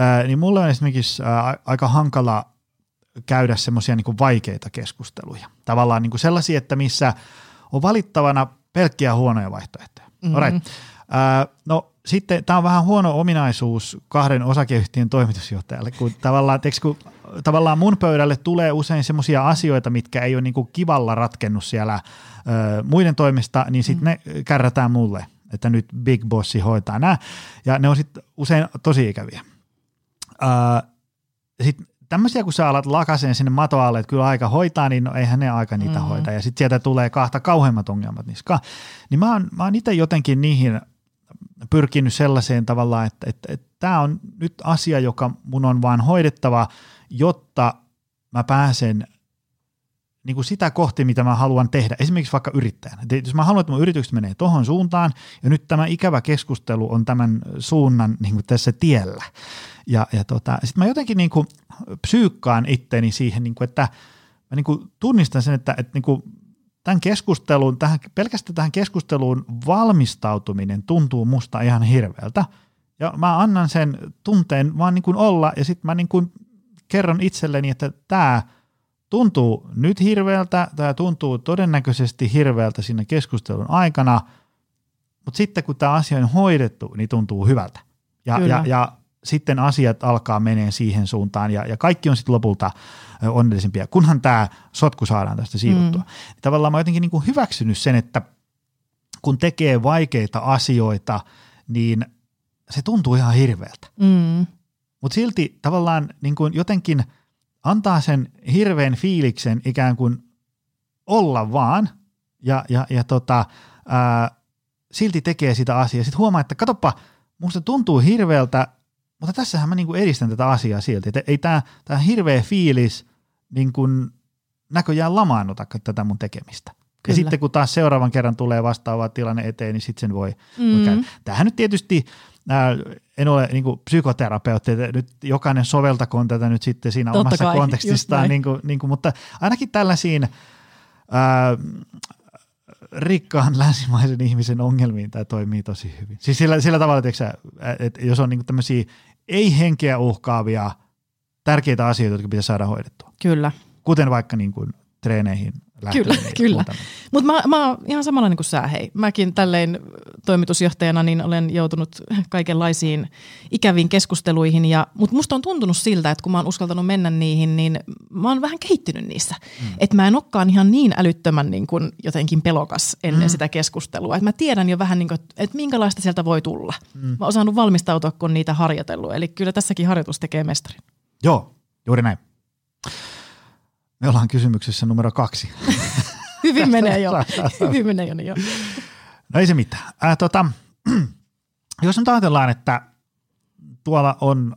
äh, niin mulle on esimerkiksi äh, aika hankala käydä semmoisia niin vaikeita keskusteluja. Tavallaan niin kuin sellaisia, että missä on valittavana pelkkiä huonoja vaihtoehtoja. Mm-hmm. Right. Äh, no sitten tämä on vähän huono ominaisuus kahden osakeyhtiön toimitusjohtajalle, kun tavallaan, teks, kun tavallaan mun pöydälle tulee usein semmoisia asioita, mitkä ei ole niinku kivalla ratkennut siellä ö, muiden toimesta, niin sitten mm. ne kärrätään mulle, että nyt Big Bossi hoitaa nämä, ja ne on sitten usein tosi ikäviä. sitten tämmöisiä, kun sä alat lakaseen sinne matoalle, että kyllä aika hoitaa, niin no eihän ne aika niitä mm. hoita. Ja sitten sieltä tulee kahta kauheimmat ongelmat niska. Niin mä oon, mä oon itse jotenkin niihin pyrkinyt sellaiseen tavallaan, että, että, että tämä on nyt asia, joka mun on vaan hoidettava, jotta mä pääsen niin kuin sitä kohti, mitä mä haluan tehdä, esimerkiksi vaikka yrittäjänä. Jos mä haluan, että mun yritykset menee tohon suuntaan, ja nyt tämä ikävä keskustelu on tämän suunnan niin kuin tässä tiellä. Ja, ja tota, sitten mä jotenkin niin kuin psyykkaan itteni siihen, niin kuin, että mä niin kuin tunnistan sen, että, että niin kuin tämän keskustelun, tähän, pelkästään tähän keskusteluun valmistautuminen tuntuu musta ihan hirveältä. Ja mä annan sen tunteen vaan niin kuin olla ja sitten mä niin kuin kerron itselleni, että tämä tuntuu nyt hirveältä, tämä tuntuu todennäköisesti hirveältä siinä keskustelun aikana, mutta sitten kun tämä asia on hoidettu, niin tuntuu hyvältä. Ja, ja, ja sitten asiat alkaa menee siihen suuntaan ja, ja kaikki on sitten lopulta onnellisimpia, kunhan tämä sotku saadaan tästä siivottua. Mm. Tavallaan mä oon jotenkin niin kuin hyväksynyt sen, että kun tekee vaikeita asioita, niin se tuntuu ihan hirveältä. Mm. Mutta silti tavallaan niin kuin jotenkin antaa sen hirveän fiiliksen ikään kuin olla vaan ja, ja, ja tota, ää, silti tekee sitä asiaa. Sitten huomaa, että katoppa, musta tuntuu hirveältä, mutta tässähän mä niinku edistän tätä asiaa silti. Että ei tämä tää hirveä fiilis niin kuin näköjään lamaannuta tätä mun tekemistä. Kyllä. Ja sitten kun taas seuraavan kerran tulee vastaava tilanne eteen, niin sitten sen voi, mm. voi käydä. Tämähän nyt tietysti, ää, en ole niin kuin psykoterapeutti, että nyt jokainen soveltakoon tätä nyt sitten siinä Totta omassa kai, kontekstistaan, niin kuin, niin kuin, mutta ainakin tällaisiin ää, rikkaan länsimaisen ihmisen ongelmiin tämä toimii tosi hyvin. Siis sillä, sillä tavalla, että, että jos on niin tämmöisiä ei-henkeä uhkaavia tärkeitä asioita, jotka pitää saada hoidettua. Kyllä. Kuten vaikka niin kuin treeneihin Kyllä, kyllä. Mutta mä, mä oon ihan samanlainen kuin sä, hei. Mäkin tälleen toimitusjohtajana niin olen joutunut kaikenlaisiin ikäviin keskusteluihin, ja, mutta musta on tuntunut siltä, että kun mä oon uskaltanut mennä niihin, niin mä oon vähän kehittynyt niissä. Mm. Että mä en olekaan ihan niin älyttömän niin kuin jotenkin pelokas ennen mm. sitä keskustelua. Että mä tiedän jo vähän, niin kuin, että minkälaista sieltä voi tulla. Mm. Mä oon osannut valmistautua, kun niitä harjoitellut. Eli kyllä tässäkin harjoitus tekee mestarin. Joo, juuri näin. Me ollaan kysymyksessä numero kaksi. Hyvin menee jo. Hyvin menee jo, niin jo. No ei se mitään. Äh, tota, (clears throat) jos nyt ajatellaan, että tuolla on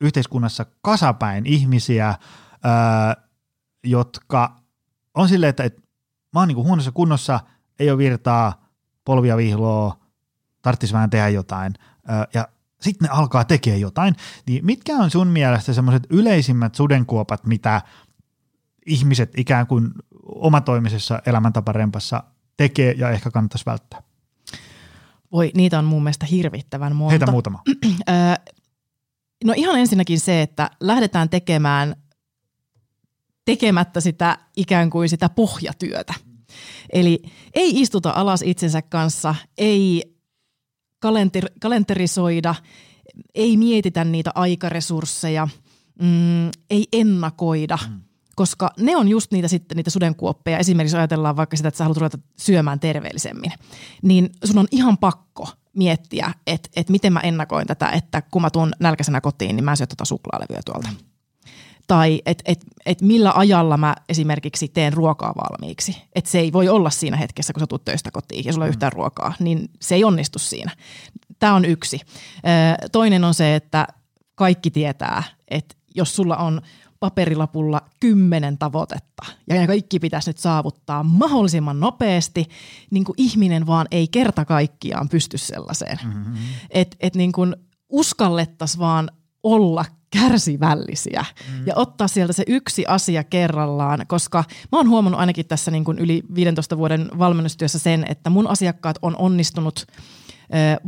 yhteiskunnassa kasapäin ihmisiä, äh, jotka on silleen, että, että mä oon niin huonossa kunnossa, ei ole virtaa, polvia vihloa, tarvitsisi vähän tehdä jotain. Äh, ja sitten ne alkaa tekemään jotain, niin mitkä on sun mielestä semmoiset yleisimmät sudenkuopat, mitä ihmiset ikään kuin omatoimisessa elämäntaparempassa tekee ja ehkä kannattaisi välttää? Voi, niitä on mun mielestä hirvittävän monta. Heitä muutama. (clears throat) no ihan ensinnäkin se, että lähdetään tekemään tekemättä sitä ikään kuin sitä pohjatyötä. Eli ei istuta alas itsensä kanssa, ei kalenter, kalenterisoida, ei mietitä niitä aikaresursseja, mm, ei ennakoida, mm. Koska ne on just niitä sitten niitä sudenkuoppeja. Esimerkiksi ajatellaan vaikka sitä, että sä haluat ruveta syömään terveellisemmin, niin sun on ihan pakko miettiä, että, että miten mä ennakoin tätä, että kun mä tuun nälkäisenä kotiin, niin mä en syö tuota suklaalevyä tuolta. Tai että et, et millä ajalla mä esimerkiksi teen ruokaa valmiiksi. Että se ei voi olla siinä hetkessä, kun sä tulet töistä kotiin ja sulla ei mm. yhtään ruokaa, niin se ei onnistu siinä. Tämä on yksi. Toinen on se, että kaikki tietää, että jos sulla on paperilapulla kymmenen tavoitetta ja ne kaikki pitäisi nyt saavuttaa mahdollisimman nopeasti, niin kuin ihminen vaan ei kerta kaikkiaan pysty sellaiseen. Mm-hmm. Että et niin kuin uskallettaisiin vaan olla kärsivällisiä mm. ja ottaa sieltä se yksi asia kerrallaan, koska mä oon huomannut ainakin tässä niin kuin yli 15 vuoden valmennustyössä sen, että mun asiakkaat on onnistunut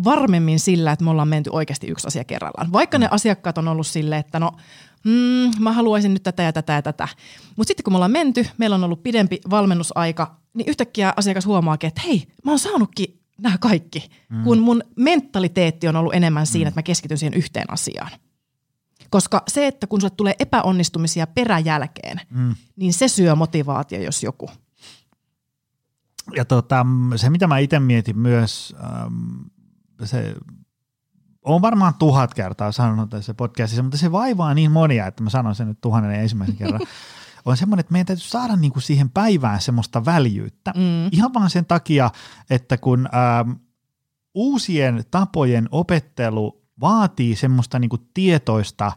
varmemmin sillä, että me ollaan menty oikeasti yksi asia kerrallaan. Vaikka ne mm. asiakkaat on ollut silleen, että no mm, mä haluaisin nyt tätä ja tätä ja tätä. Mutta sitten kun me ollaan menty, meillä on ollut pidempi valmennusaika, niin yhtäkkiä asiakas huomaakin, että hei, mä oon saanutkin nämä kaikki, mm. kun mun mentaliteetti on ollut enemmän siinä, mm. että mä keskityn siihen yhteen asiaan. Koska se, että kun sulle tulee epäonnistumisia peräjälkeen, mm. niin se syö motivaatio, jos joku. Ja tota, se, mitä mä itse mietin myös, ähm, se on varmaan tuhat kertaa sanonut tässä podcastissa, mutta se vaivaa niin monia, että mä sanon sen nyt tuhannen ensimmäisen kerran. (laughs) on semmoinen, että meidän täytyy saada niinku siihen päivään semmoista väljyyttä. Mm. Ihan vaan sen takia, että kun ähm, uusien tapojen opettelu vaatii semmoista niinku tietoista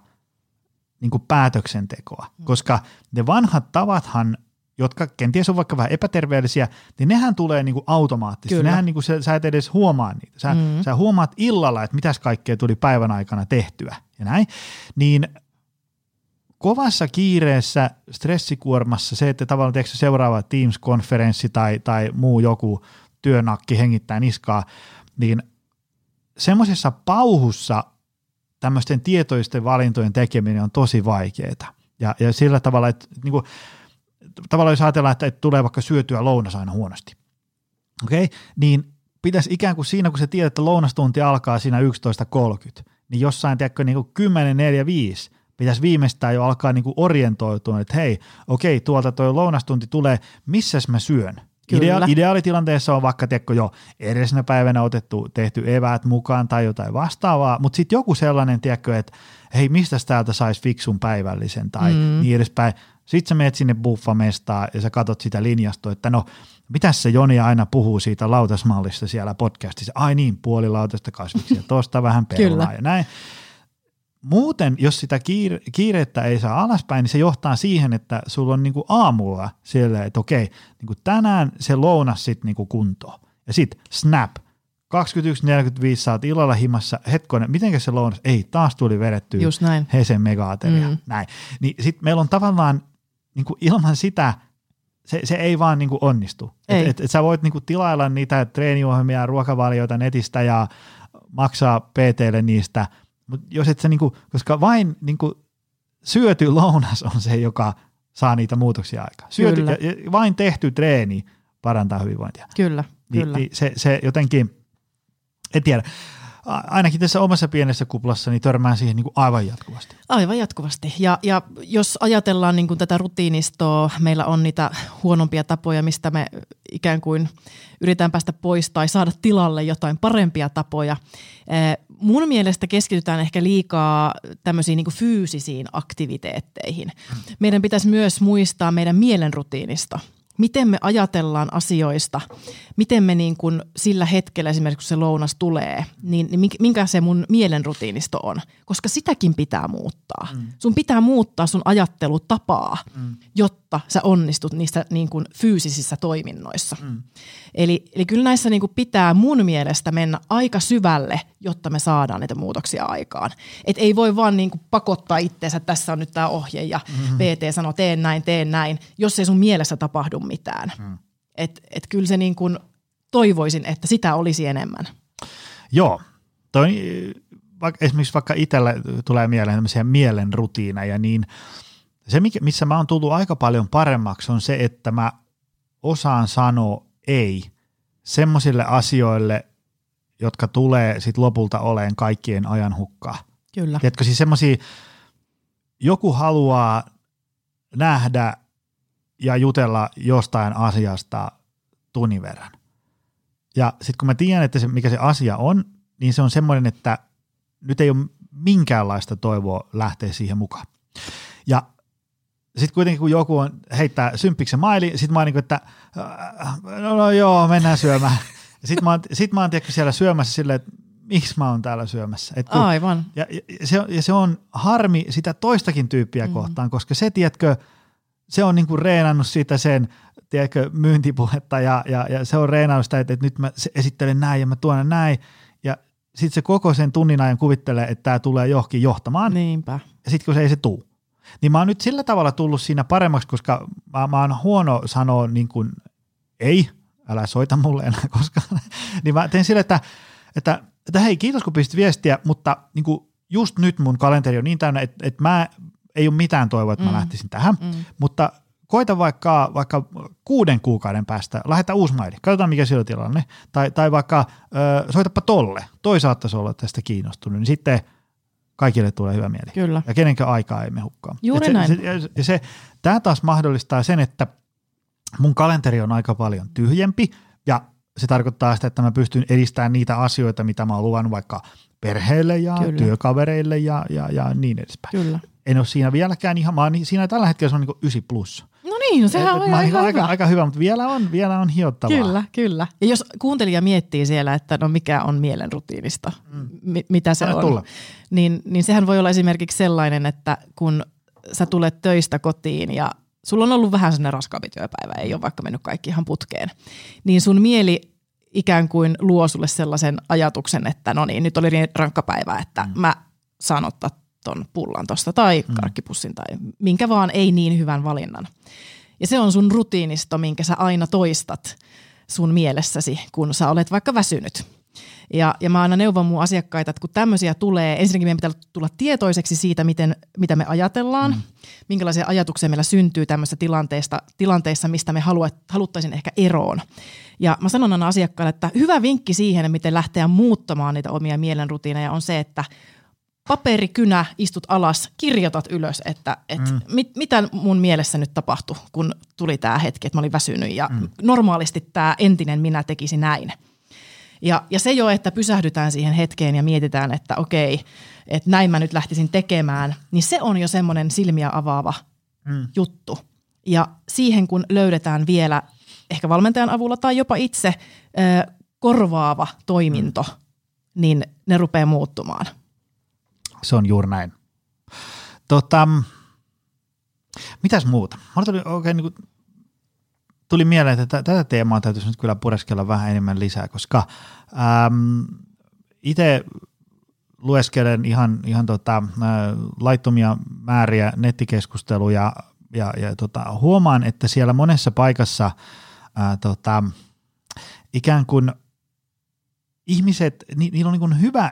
niinku päätöksentekoa, mm. koska ne vanhat tavathan jotka kenties on vaikka vähän epäterveellisiä, niin nehän tulee niinku automaattisesti. Kyllä. Nehän niinku, sä, sä et edes huomaa niitä. Sä, mm. sä huomaat illalla, että mitäs kaikkea tuli päivän aikana tehtyä ja näin. Niin kovassa kiireessä, stressikuormassa, se, että tavallaan teekö seuraava Teams-konferenssi tai, tai muu joku työnakki hengittää niskaa, niin semmoisessa pauhussa tämmöisten tietoisten valintojen tekeminen on tosi vaikeaa. Ja, ja sillä tavalla, että niin kuin, tavallaan jos ajatellaan, että, että tulee vaikka syötyä lounas aina huonosti, okei, okay? niin pitäisi ikään kuin siinä, kun se tiedät, että lounastunti alkaa siinä 11.30, niin jossain, tiedätkö, niin kuin 10.45 pitäisi viimeistään jo alkaa niin kuin orientoitua, että hei, okei, okay, tuolta tuo lounastunti tulee, missäs mä syön? Idea- ideaalitilanteessa on vaikka tiedätkö, jo edellisenä päivänä otettu, tehty eväät mukaan tai jotain vastaavaa, mutta sitten joku sellainen, tiedätkö, että hei, mistä täältä saisi fiksun päivällisen tai mm. niin edespäin. Sitten sä menet sinne buffamestaan ja sä katot sitä linjastoa, että no, mitäs se Joni aina puhuu siitä lautasmallista siellä podcastissa? Ai niin, puoli lautasta kasviksia, tuosta vähän (laughs) perunaa ja näin. Muuten, jos sitä kiire- kiirettä ei saa alaspäin, niin se johtaa siihen, että sulla on niinku aamulla siellä, että okei, niinku tänään se lounas sitten niinku kuntoon. Ja sitten snap, 21.45 saat illalla himassa, hetkonen, miten se lounas? Ei, taas tuli vedetty Just näin. Hesen megaateria. Mm. Näin. Niin sitten meillä on tavallaan niin kuin ilman sitä se, se ei vaan niin kuin onnistu. Ei. Et, et, et sä voit niin kuin tilailla niitä treeniohjelmia ja ruokavalioita netistä ja maksaa PTlle niistä, mutta jos et sä niin kuin, koska vain niin kuin syöty lounas on se, joka saa niitä muutoksia aikaan. Syöty, kyllä. Ja, vain tehty treeni parantaa hyvinvointia. Kyllä, niin, kyllä. Niin se, se jotenkin, en tiedä, ainakin tässä omassa pienessä kuplassa niin törmään siihen niin kuin aivan jatkuvasti. Aivan jatkuvasti. Ja, ja jos ajatellaan niin kuin tätä rutiinistoa, meillä on niitä huonompia tapoja, mistä me ikään kuin yritetään päästä pois tai saada tilalle jotain parempia tapoja. Mun mielestä keskitytään ehkä liikaa tämmöisiin niin kuin fyysisiin aktiviteetteihin. Meidän pitäisi myös muistaa meidän mielen rutiinista – miten me ajatellaan asioista, miten me niin kuin sillä hetkellä esimerkiksi kun se lounas tulee, niin, niin minkä se mun mielenrutiinisto on, koska sitäkin pitää muuttaa. Mm. Sun pitää muuttaa sun ajattelutapaa, mm. jotta sä onnistut niissä niin kuin fyysisissä toiminnoissa. Mm. Eli, eli kyllä näissä niin kuin pitää mun mielestä mennä aika syvälle, jotta me saadaan niitä muutoksia aikaan. Et ei voi vaan niin kuin pakottaa itseensä, tässä on nyt tämä ohje ja mm-hmm. PT sanoo teen näin, teen näin, jos ei sun mielessä tapahdu mitään. Mm. Et, et kyllä se niin kuin toivoisin, että sitä olisi enemmän. Joo, toi, vaikka, esimerkiksi vaikka itsellä tulee mieleen tämmöisiä mielen rutiineja, niin se, missä mä oon tullut aika paljon paremmaksi, on se, että mä osaan sanoa ei semmoisille asioille, jotka tulee sit lopulta oleen kaikkien ajan hukkaa. Kyllä. Tiedätkö siis semmoisia, joku haluaa nähdä ja jutella jostain asiasta tunnin verran. Ja sitten kun mä tiedän, että se, mikä se asia on, niin se on semmoinen, että nyt ei ole minkäänlaista toivoa lähteä siihen mukaan. Ja sitten kuitenkin kun joku on, heittää symppiksen maili, sitten mä oon niin kuin, että no, no joo, mennään syömään. Sitten mä oon, sit mä oon tiedätkö, siellä syömässä silleen, että miksi mä oon täällä syömässä. Et kun, Aivan. ja, ja, se, ja se on harmi sitä toistakin tyyppiä mm. kohtaan, koska se, tiedätkö, se on niinku reenannut sitä sen tiedätkö, myyntipuhetta ja, ja, ja se on reenannut sitä, että, että nyt mä esittelen näin ja mä tuon näin ja sitten se koko sen tunnin ajan kuvittelee, että tämä tulee johonkin johtamaan Niinpä. ja sitten kun se ei se tuu. Niin mä oon nyt sillä tavalla tullut siinä paremmaksi, koska mä, mä oon huono sanoa niin kuin ei, älä soita mulle enää koskaan. (laughs) niin mä teen sille, että, että, että hei kiitos kun pistit viestiä, mutta niin kuin just nyt mun kalenteri on niin täynnä, että, että mä ei ole mitään toivoa, että mä Mm. lähtisin tähän, Mm. mutta koita vaikka, vaikka kuuden kuukauden päästä, lähetä uusi maili, katsotaan mikä siellä on tilanne, tai, tai vaikka ö, soitapa tolle, toi saattaisi olla tästä kiinnostunut, niin sitten kaikille tulee hyvä mieli. Kyllä. Ja kenenkään aikaa ei me hukkaa. Juuri Et se, näin. Se, ja se, tämä taas mahdollistaa sen, että mun kalenteri on aika paljon tyhjempi, ja se tarkoittaa sitä, että mä pystyn edistämään niitä asioita, mitä mä oon luvannut vaikka perheelle ja. Kyllä. työkavereille ja, ja, ja niin edespäin. Kyllä. En ole siinä vieläkään ihan, mä oon siinä tällä hetkellä se on niin 9 plus. No niin, no sehän Et- on ihan, ihan aika, hyvä. aika hyvä, mutta vielä on, vielä on hiottavaa. Kyllä, kyllä. Ja jos kuuntelija miettii siellä, että no mikä on mielen rutiinista, mm. mi- mitä se Anna on, tulla. niin, niin sehän voi olla esimerkiksi sellainen, että kun sä tulet töistä kotiin ja sulla on ollut vähän sellainen raskaampi työpäivä, ei ole vaikka mennyt kaikki ihan putkeen, niin sun mieli ikään kuin luo sulle sellaisen ajatuksen, että no niin, nyt oli niin rankka päivä, että mm. mä saan ottaa ton pullan tosta tai mm. karkkipussin tai minkä vaan ei niin hyvän valinnan. Ja se on sun rutiinisto, minkä sä aina toistat sun mielessäsi, kun sä olet vaikka väsynyt. Ja, ja mä aina neuvon mun asiakkaita, että kun tämmöisiä tulee, ensinnäkin meidän pitää tulla tietoiseksi siitä, miten, mitä me ajatellaan, mm. minkälaisia ajatuksia meillä syntyy tämmöistä tilanteista, tilanteissa, mistä me haluat, haluttaisiin ehkä eroon. Ja mä sanon aina asiakkaille, että hyvä vinkki siihen, miten lähteä muuttamaan niitä omia mielenrutiineja on se, että paperikynä, istut alas, kirjoitat ylös, että et mm. mit, mitä mun mielessä nyt tapahtui, kun tuli tämä hetki, että mä olin väsynyt ja mm. normaalisti tämä entinen minä tekisi näin. Ja, ja se jo, että pysähdytään siihen hetkeen ja mietitään, että okei, että näin mä nyt lähtisin tekemään, niin se on jo semmoinen silmiä avaava mm. juttu. Ja siihen kun löydetään vielä ehkä valmentajan avulla tai jopa itse ö, korvaava toiminto, mm. niin ne rupeaa muuttumaan. Se on juuri näin. Tota, mitäs muuta? Mulla tuli, oikein, niin kuin, tuli mieleen, että tä- tätä teemaa täytyisi nyt kyllä pureskella vähän enemmän lisää, koska äm, itse lueskelen ihan, ihan tota, ä, laittomia määriä nettikeskusteluja ja, ja tota, huomaan, että siellä monessa paikassa ä, tota, ikään kuin ihmiset, ni, niillä on niin hyvä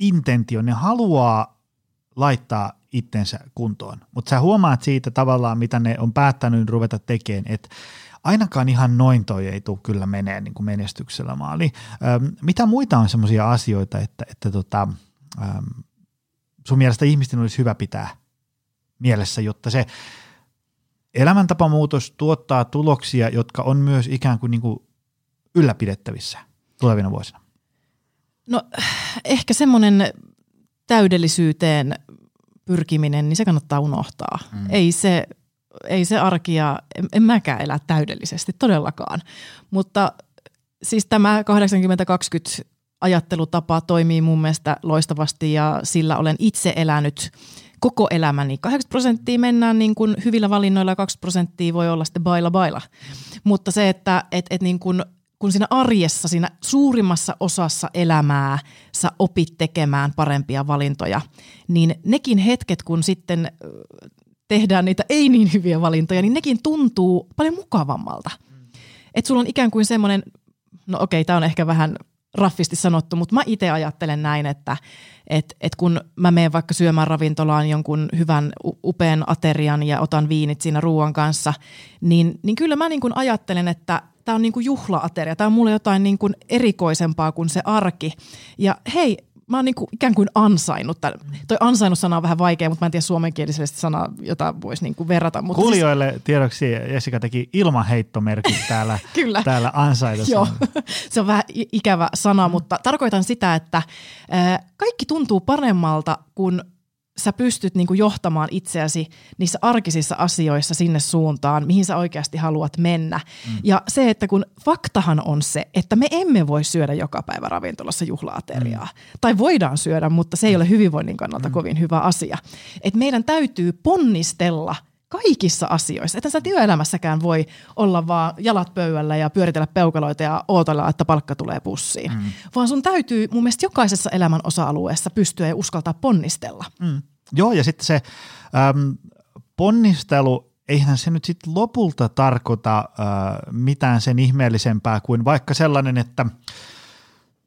intentio, ne haluaa laittaa itsensä kuntoon, mutta sä huomaat siitä tavallaan, mitä ne on päättänyt ruveta tekemään, että ainakaan ihan noin toi ei tule kyllä menee niin kuin menestyksellä maali. Öm, mitä muita on semmoisia asioita, että, että tota, öm, sun mielestä ihmisten olisi hyvä pitää mielessä, jotta se elämäntapamuutos tuottaa tuloksia, jotka on myös ikään kuin, niin kuin ylläpidettävissä tulevina vuosina? No ehkä semmoinen täydellisyyteen pyrkiminen, niin se kannattaa unohtaa. Mm. Ei se ei se arki ja en, en mäkään elä täydellisesti todellakaan. Mutta siis tämä 80-20 ajattelutapa toimii mun mielestä loistavasti ja sillä olen itse elänyt koko elämäni. 80 prosenttia mennään niin kuin hyvillä valinnoilla ja 20 prosenttia voi olla sitten baila baila. Mutta se, että et, et niin kuin, kun siinä arjessa, siinä suurimmassa osassa elämää sä opit tekemään parempia valintoja, niin nekin hetket, kun sitten tehdään niitä ei niin hyviä valintoja, niin nekin tuntuu paljon mukavammalta. Mm. Että sulla on ikään kuin semmoinen, no okei, tämä on ehkä vähän raffisti sanottu, mutta mä itse ajattelen näin, että et, et kun mä menen vaikka syömään ravintolaan jonkun hyvän upean aterian ja otan viinit siinä ruoan kanssa, niin, niin kyllä mä niin kuin ajattelen, että tämä on niin kuin juhla-ateria, tämä on mulle jotain niin kuin erikoisempaa kuin se arki. Ja hei, mä oon niinku ikään kuin ansainnut. Tämän. Toi ansainnut sana on vähän vaikea, mutta mä en tiedä suomenkielisesti sanaa, jota voisi niinku verrata. Mutta Kuulijoille siis... tiedoksi Jessica teki ilmaheittomerkit (laughs) täällä, Kyllä. täällä ansaitossa. Joo, (laughs) se on vähän ikävä sana, mm. mutta tarkoitan sitä, että kaikki tuntuu paremmalta, kun sä pystyt niin johtamaan itseäsi niissä arkisissa asioissa sinne suuntaan, mihin sä oikeasti haluat mennä. Mm. Ja se, että kun faktahan on se, että me emme voi syödä joka päivä ravintolassa juhlaateriaa. Mm. Tai voidaan syödä, mutta se ei ole hyvinvoinnin kannalta mm. kovin hyvä asia. Et meidän täytyy ponnistella – kaikissa asioissa. Että sä työelämässäkään voi olla vaan jalat pöydällä ja pyöritellä peukaloita ja ootella, että palkka tulee pussiin. Mm. Vaan sun täytyy mun mielestä jokaisessa elämän osa-alueessa pystyä ja uskaltaa ponnistella. Mm. Joo, ja sitten se äm, ponnistelu, eihän se nyt sitten lopulta tarkoita äh, mitään sen ihmeellisempää kuin vaikka sellainen, että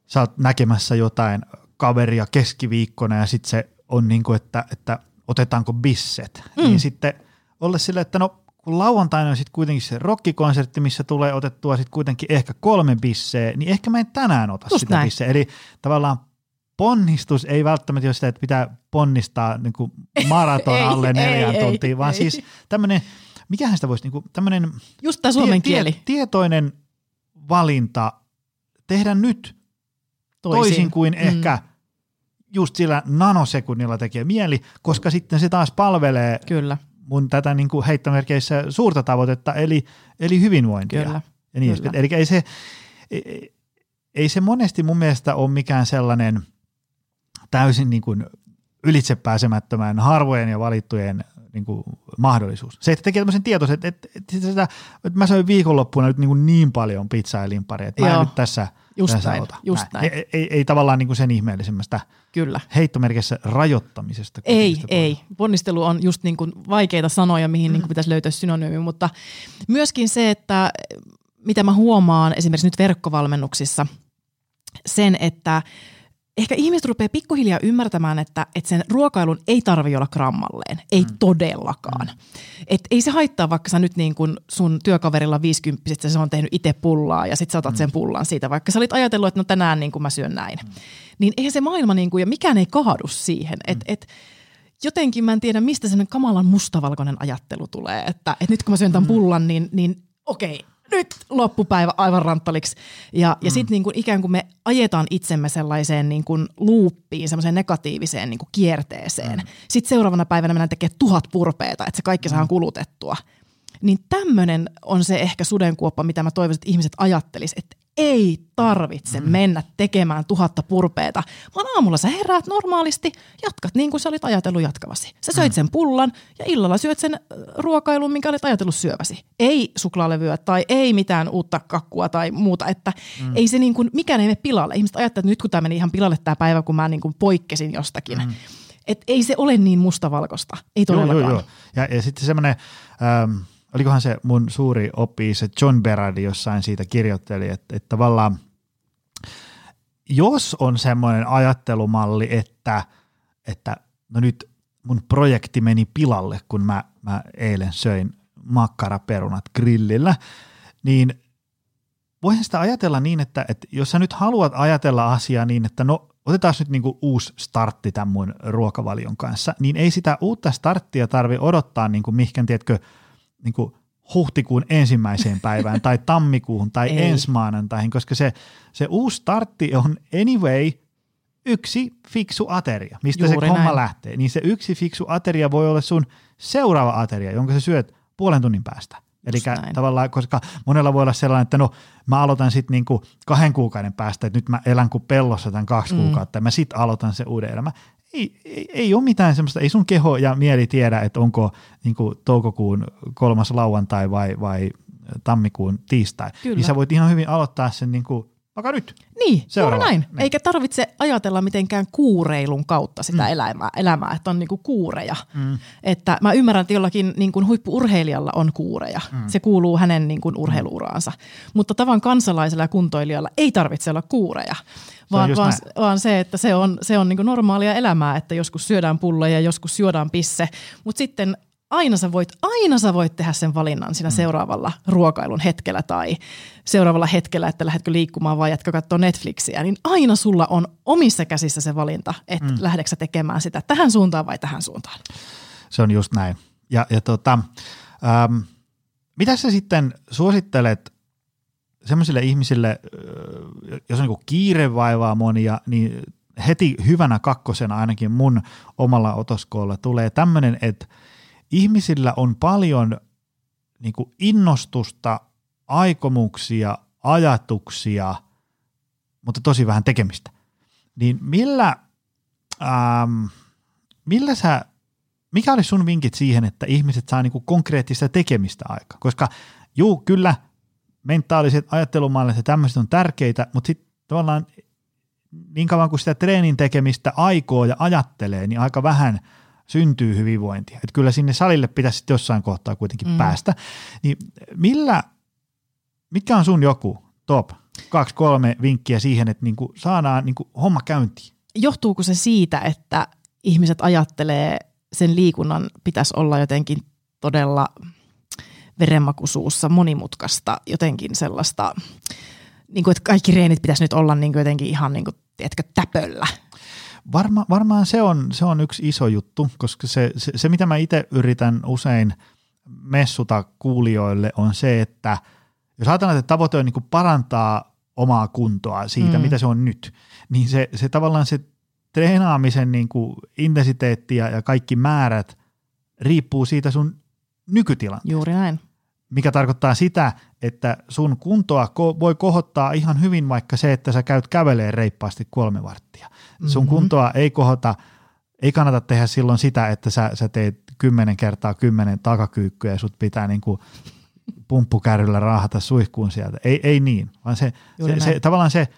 sä oot näkemässä jotain kaveria keskiviikkona ja sitten se on niin kuin, että, että otetaanko bisset, mm. niin sitten – olla sille, että no kun lauantaina on sitten kuitenkin se rockikonsertti, missä tulee otettua sitten kuitenkin ehkä kolme bisseä, niin ehkä mä en tänään ota Just sitä näin. bisseä. Eli tavallaan ponnistus ei välttämättä ole sitä, että pitää ponnistaa niin kuin (laughs) maraton alle neljään tuntiin, ei, vaan ei. siis tämmöinen, mikähän sitä voisi, niin kuin tämmöinen Just tämä suomen tie, kieli. Tie, tietoinen valinta tehdä nyt toisin, toisin kuin mm. ehkä just sillä nanosekunnilla tekee mieli, koska sitten se taas palvelee Kyllä mun tätä niin kuin heittomerkeissä suurta tavoitetta, eli, eli hyvinvointia. Kyllä. Ja niin Kyllä. Eli ei se, ei, ei se monesti mun mielestä ole mikään sellainen täysin niin kuin ylitsepääsemättömän harvojen ja valittujen niin kuin mahdollisuus. Se, että tekee tämmöisen tietoisen, että, että, että, että, että mä söin viikonloppuna nyt niin, kuin niin paljon pizzaa ja limparia, että mä en nyt tässä – Just näin, ota. Just näin. Ei, ei, ei tavallaan niin kuin sen ihmeellisemmästä Kyllä. heittomerkissä rajoittamisesta. Ei, ei. Ponnistelu on just niin kuin vaikeita sanoja, mihin mm. niin kuin pitäisi löytää synonyymi, mutta myöskin se, että mitä mä huomaan esimerkiksi nyt verkkovalmennuksissa, sen, että ehkä ihmiset rupeaa pikkuhiljaa ymmärtämään, että, että sen ruokailun ei tarvi olla grammalleen. Ei mm. todellakaan. Mm. Et ei se haittaa, vaikka sä nyt niin kun sun työkaverilla 50 se on tehnyt itse pullaa ja sit sä otat mm. sen pullan siitä, vaikka sä olit ajatellut, että no tänään niin mä syön näin. Mm. Niin eihän se maailma niin kuin, ja mikään ei kaadu siihen. Mm. Et, et, jotenkin mä en tiedä, mistä sen kamalan mustavalkoinen ajattelu tulee, että, että nyt kun mä syön tämän mm. pullan, niin, niin okei, nyt loppupäivä aivan ranttaliksi. Ja, mm. ja sitten niin ikään kuin me ajetaan itsemme sellaiseen niin kuin luuppiin, semmoiseen negatiiviseen niin kuin kierteeseen. Mm. Sitten seuraavana päivänä mennään tekemään tuhat purpeita, että se kaikki mm. saadaan kulutettua. Niin tämmöinen on se ehkä sudenkuoppa, mitä mä toivoisin, että ihmiset ajattelis, että ei tarvitse mm. mennä tekemään tuhatta purpeeta, vaan aamulla sä heräät normaalisti, jatkat niin kuin sä olit ajatellut jatkavasi. Sä söit mm. sen pullan ja illalla syöt sen ruokailun, minkä olit ajatellut syöväsi. Ei suklaalevyä tai ei mitään uutta kakkua tai muuta, että mm. ei se niin kuin, mikään ei mene pilalle. Ihmiset ajattelevat, että nyt kun tämä meni ihan pilalle tämä päivä, kun mä niin kuin poikkesin jostakin. Mm. Et ei se ole niin mustavalkoista, ei todellakaan. Joo, joo, joo. Ja, ja sitten semmoinen... Ähm olikohan se mun suuri oppi, se John Berardi jossain siitä kirjoitteli, että, että tavallaan jos on semmoinen ajattelumalli, että, että no nyt mun projekti meni pilalle, kun mä, mä eilen söin makkaraperunat grillillä, niin voisin sitä ajatella niin, että, että jos sä nyt haluat ajatella asiaa niin, että no otetaan nyt niinku uusi startti tämän mun ruokavalion kanssa, niin ei sitä uutta starttia tarvi odottaa niinku mihkän, tiedätkö, niin kuin huhtikuun ensimmäiseen päivään tai (laughs) tammikuuhun tai Ei. ensi maanantaihin, koska se, se uusi startti on anyway yksi fiksu ateria, mistä Juuri se homma näin. lähtee. Niin se yksi fiksu ateria voi olla sun seuraava ateria, jonka sä syöt puolen tunnin päästä. Eli tavallaan, koska monella voi olla sellainen, että no mä aloitan sitten niinku kahden kuukauden päästä, että nyt mä elän kuin pellossa tämän kaksi mm. kuukautta ja mä sitten aloitan se uuden elämä ei, ei, ei ole mitään semmoista, ei sun keho ja mieli tiedä, että onko niin kuin toukokuun kolmas lauantai vai, vai tammikuun tiistai. Kyllä. Niin sä voit ihan hyvin aloittaa sen niin kuin vaikka nyt. Niin, juuri näin. Niin. Eikä tarvitse ajatella mitenkään kuureilun kautta sitä mm. elämää, elämää, että on niinku kuureja. Mm. Että mä ymmärrän, että jollakin niinku huippuurheilijalla on kuureja. Mm. Se kuuluu hänen niinku urheiluuraansa. Mutta tavan kansalaisella ja kuntoilijalla ei tarvitse olla kuureja vaan, vaan, vaan se, että se on, se on niin normaalia elämää, että joskus syödään pulloja ja joskus syödään pisse, mutta sitten aina sä, voit, aina sä voit tehdä sen valinnan siinä mm. seuraavalla ruokailun hetkellä tai seuraavalla hetkellä, että lähdetkö liikkumaan vai jatka katsoa Netflixiä, niin aina sulla on omissa käsissä se valinta, että mm. lähdetkö tekemään sitä tähän suuntaan vai tähän suuntaan. Se on just näin. Ja, ja tota, ähm, mitä sä sitten suosittelet semmoisille ihmisille, jos on niin kiire vaivaa monia, niin heti hyvänä kakkosena ainakin mun omalla otoskoolla tulee tämmöinen, että ihmisillä on paljon niin kuin innostusta, aikomuksia, ajatuksia, mutta tosi vähän tekemistä. Niin millä, ähm, millä sä, mikä olisi sun vinkit siihen, että ihmiset saa niinku konkreettista tekemistä aikaa? Koska juu, kyllä mentaaliset ajattelumallit ja tämmöiset on tärkeitä, mutta sitten tavallaan niin kauan kuin sitä treenin tekemistä aikoo ja ajattelee, niin aika vähän syntyy hyvinvointia. Että kyllä sinne salille pitäisi sitten jossain kohtaa kuitenkin mm. päästä. Niin millä, mitkä on sun joku top kaksi kolme vinkkiä siihen, että niinku saadaan niinku homma käyntiin? Johtuuko se siitä, että ihmiset ajattelee sen liikunnan pitäisi olla jotenkin todella verenmakuisuussa monimutkaista, jotenkin sellaista, niin kuin, että kaikki reenit pitäisi nyt olla niin kuin jotenkin ihan niin kuin, tiedätkö, täpöllä. Varma, varmaan se on, se on yksi iso juttu, koska se, se, se mitä mä itse yritän usein messuta kuulijoille on se, että jos ajatellaan, että tavoite on niin kuin parantaa omaa kuntoa siitä, mm. mitä se on nyt, niin se, se tavallaan se treenaamisen niin kuin intensiteetti ja, ja kaikki määrät riippuu siitä sun nykytilanteesta. Juuri näin. Mikä tarkoittaa sitä, että sun kuntoa ko- voi kohottaa ihan hyvin vaikka se, että sä käyt kävelee reippaasti kolme varttia. Mm-hmm. Sun kuntoa ei kohota, ei kannata tehdä silloin sitä, että sä, sä teet kymmenen kertaa kymmenen takakyykkyä ja sut pitää niinku pumppukärryllä raahata suihkuun sieltä. Ei, ei niin, vaan se, se, se tavallaan se,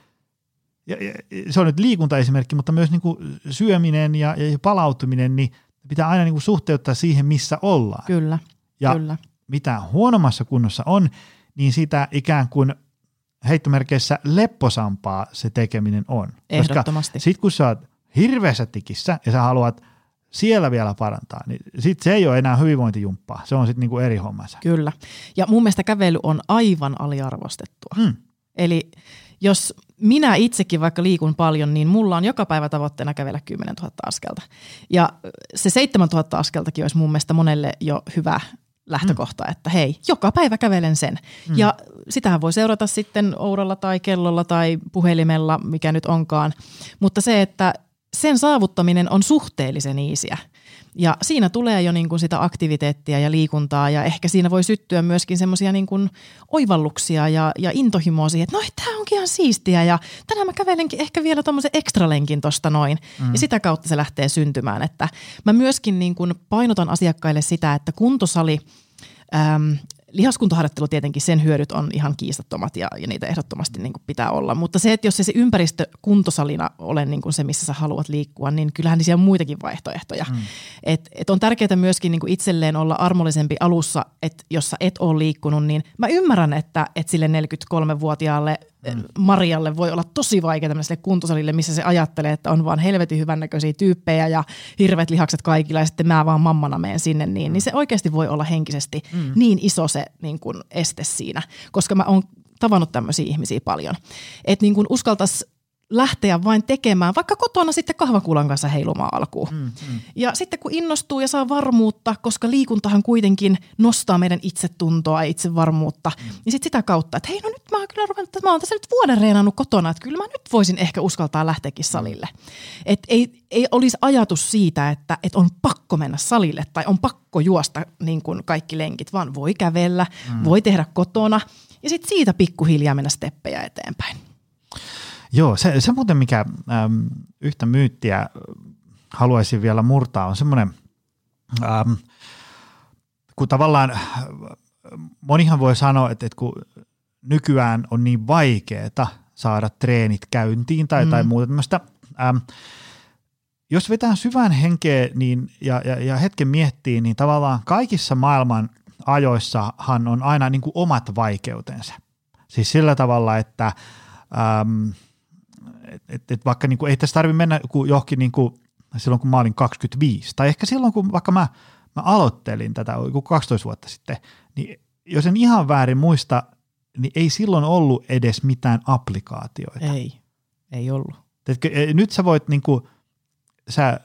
ja, ja, se on nyt liikuntaesimerkki, mutta myös niinku syöminen ja, ja palautuminen, niin pitää aina niinku suhteuttaa siihen, missä ollaan. Kyllä, ja kyllä. Mitä huonommassa kunnossa on, niin sitä ikään kuin heittomerkeissä lepposampaa se tekeminen on. Ehdottomasti. Sitten kun sä oot hirveässä tikissä ja sä haluat siellä vielä parantaa, niin sitten se ei ole enää hyvinvointijumppaa. Se on sitten niinku eri hommansa. Kyllä. Ja mun mielestä kävely on aivan aliarvostettua. Mm. Eli jos minä itsekin vaikka liikun paljon, niin mulla on joka päivä tavoitteena kävellä 10 000 askelta. Ja se 7 000 askeltakin olisi mun mielestä monelle jo hyvä lähtökohta, mm. että hei, joka päivä kävelen sen. Mm. Ja sitähän voi seurata sitten oudolla tai kellolla tai puhelimella, mikä nyt onkaan. Mutta se, että sen saavuttaminen on suhteellisen iisiä. Ja siinä tulee jo niin kuin sitä aktiviteettia ja liikuntaa ja ehkä siinä voi syttyä myöskin semmoisia niin kuin oivalluksia ja, ja intohimoa siihen, että no tämä onkin ihan siistiä ja tänään mä kävelenkin ehkä vielä tuommoisen ekstralenkin tosta noin. Mm. Ja sitä kautta se lähtee syntymään, että mä myöskin niin kuin painotan asiakkaille sitä, että kuntosali äm, lihaskuntoharjoittelu tietenkin, sen hyödyt on ihan kiistattomat ja, ja niitä ehdottomasti niin kuin pitää olla. Mutta se, että jos se, se ympäristö kuntosalina ole niin kuin se, missä sä haluat liikkua, niin kyllähän siellä on muitakin vaihtoehtoja. Mm. Et, et on tärkeää myöskin niin kuin itselleen olla armollisempi alussa, että jos sä et ole liikkunut, niin mä ymmärrän, että, että sille 43-vuotiaalle mm. Marialle voi olla tosi vaikea tämmöiselle kuntosalille, missä se ajattelee, että on vaan helvetin hyvännäköisiä tyyppejä ja hirveät lihakset kaikilla ja sitten mä vaan mammana menen sinne, niin, mm. niin se oikeasti voi olla henkisesti mm. niin iso se niin kuin este siinä, koska mä oon tavannut tämmöisiä ihmisiä paljon. Että niin kuin uskaltaisi lähteä vain tekemään, vaikka kotona sitten kahvakuulan kanssa heilumaan alkuun. Mm, mm. Ja sitten kun innostuu ja saa varmuutta, koska liikuntahan kuitenkin nostaa meidän itsetuntoa ja itsevarmuutta, mm. niin sitten sitä kautta, että hei no nyt mä oon kyllä ruvennut, mä oon tässä nyt vuoden reenannut kotona, että kyllä mä nyt voisin ehkä uskaltaa lähteäkin salille. Et ei, ei olisi ajatus siitä, että, että on pakko mennä salille tai on pakko juosta niin kuin kaikki lenkit, vaan voi kävellä, mm. voi tehdä kotona ja sitten siitä pikkuhiljaa mennä steppejä eteenpäin. Joo, se, se muuten mikä äm, yhtä myyttiä haluaisin vielä murtaa on semmoinen, äm, kun tavallaan monihan voi sanoa, että, että kun nykyään on niin vaikeaa saada treenit käyntiin tai, mm. tai muuta tämmöistä, äm, jos vetää syvään henkeä niin, ja, ja, ja hetken miettii, niin tavallaan kaikissa maailman ajoissahan on aina niin kuin omat vaikeutensa. Siis sillä tavalla, että äm, et, et, et vaikka niin kuin, ei tässä tarvitse mennä johonkin niin kuin, silloin, kun mä olin 25, tai ehkä silloin, kun vaikka mä, mä aloittelin tätä 12 vuotta sitten, niin jos en ihan väärin muista, niin ei silloin ollut edes mitään applikaatioita. Ei, ei ollut. Teetkö, e, nyt sä voit niin kuin, sä,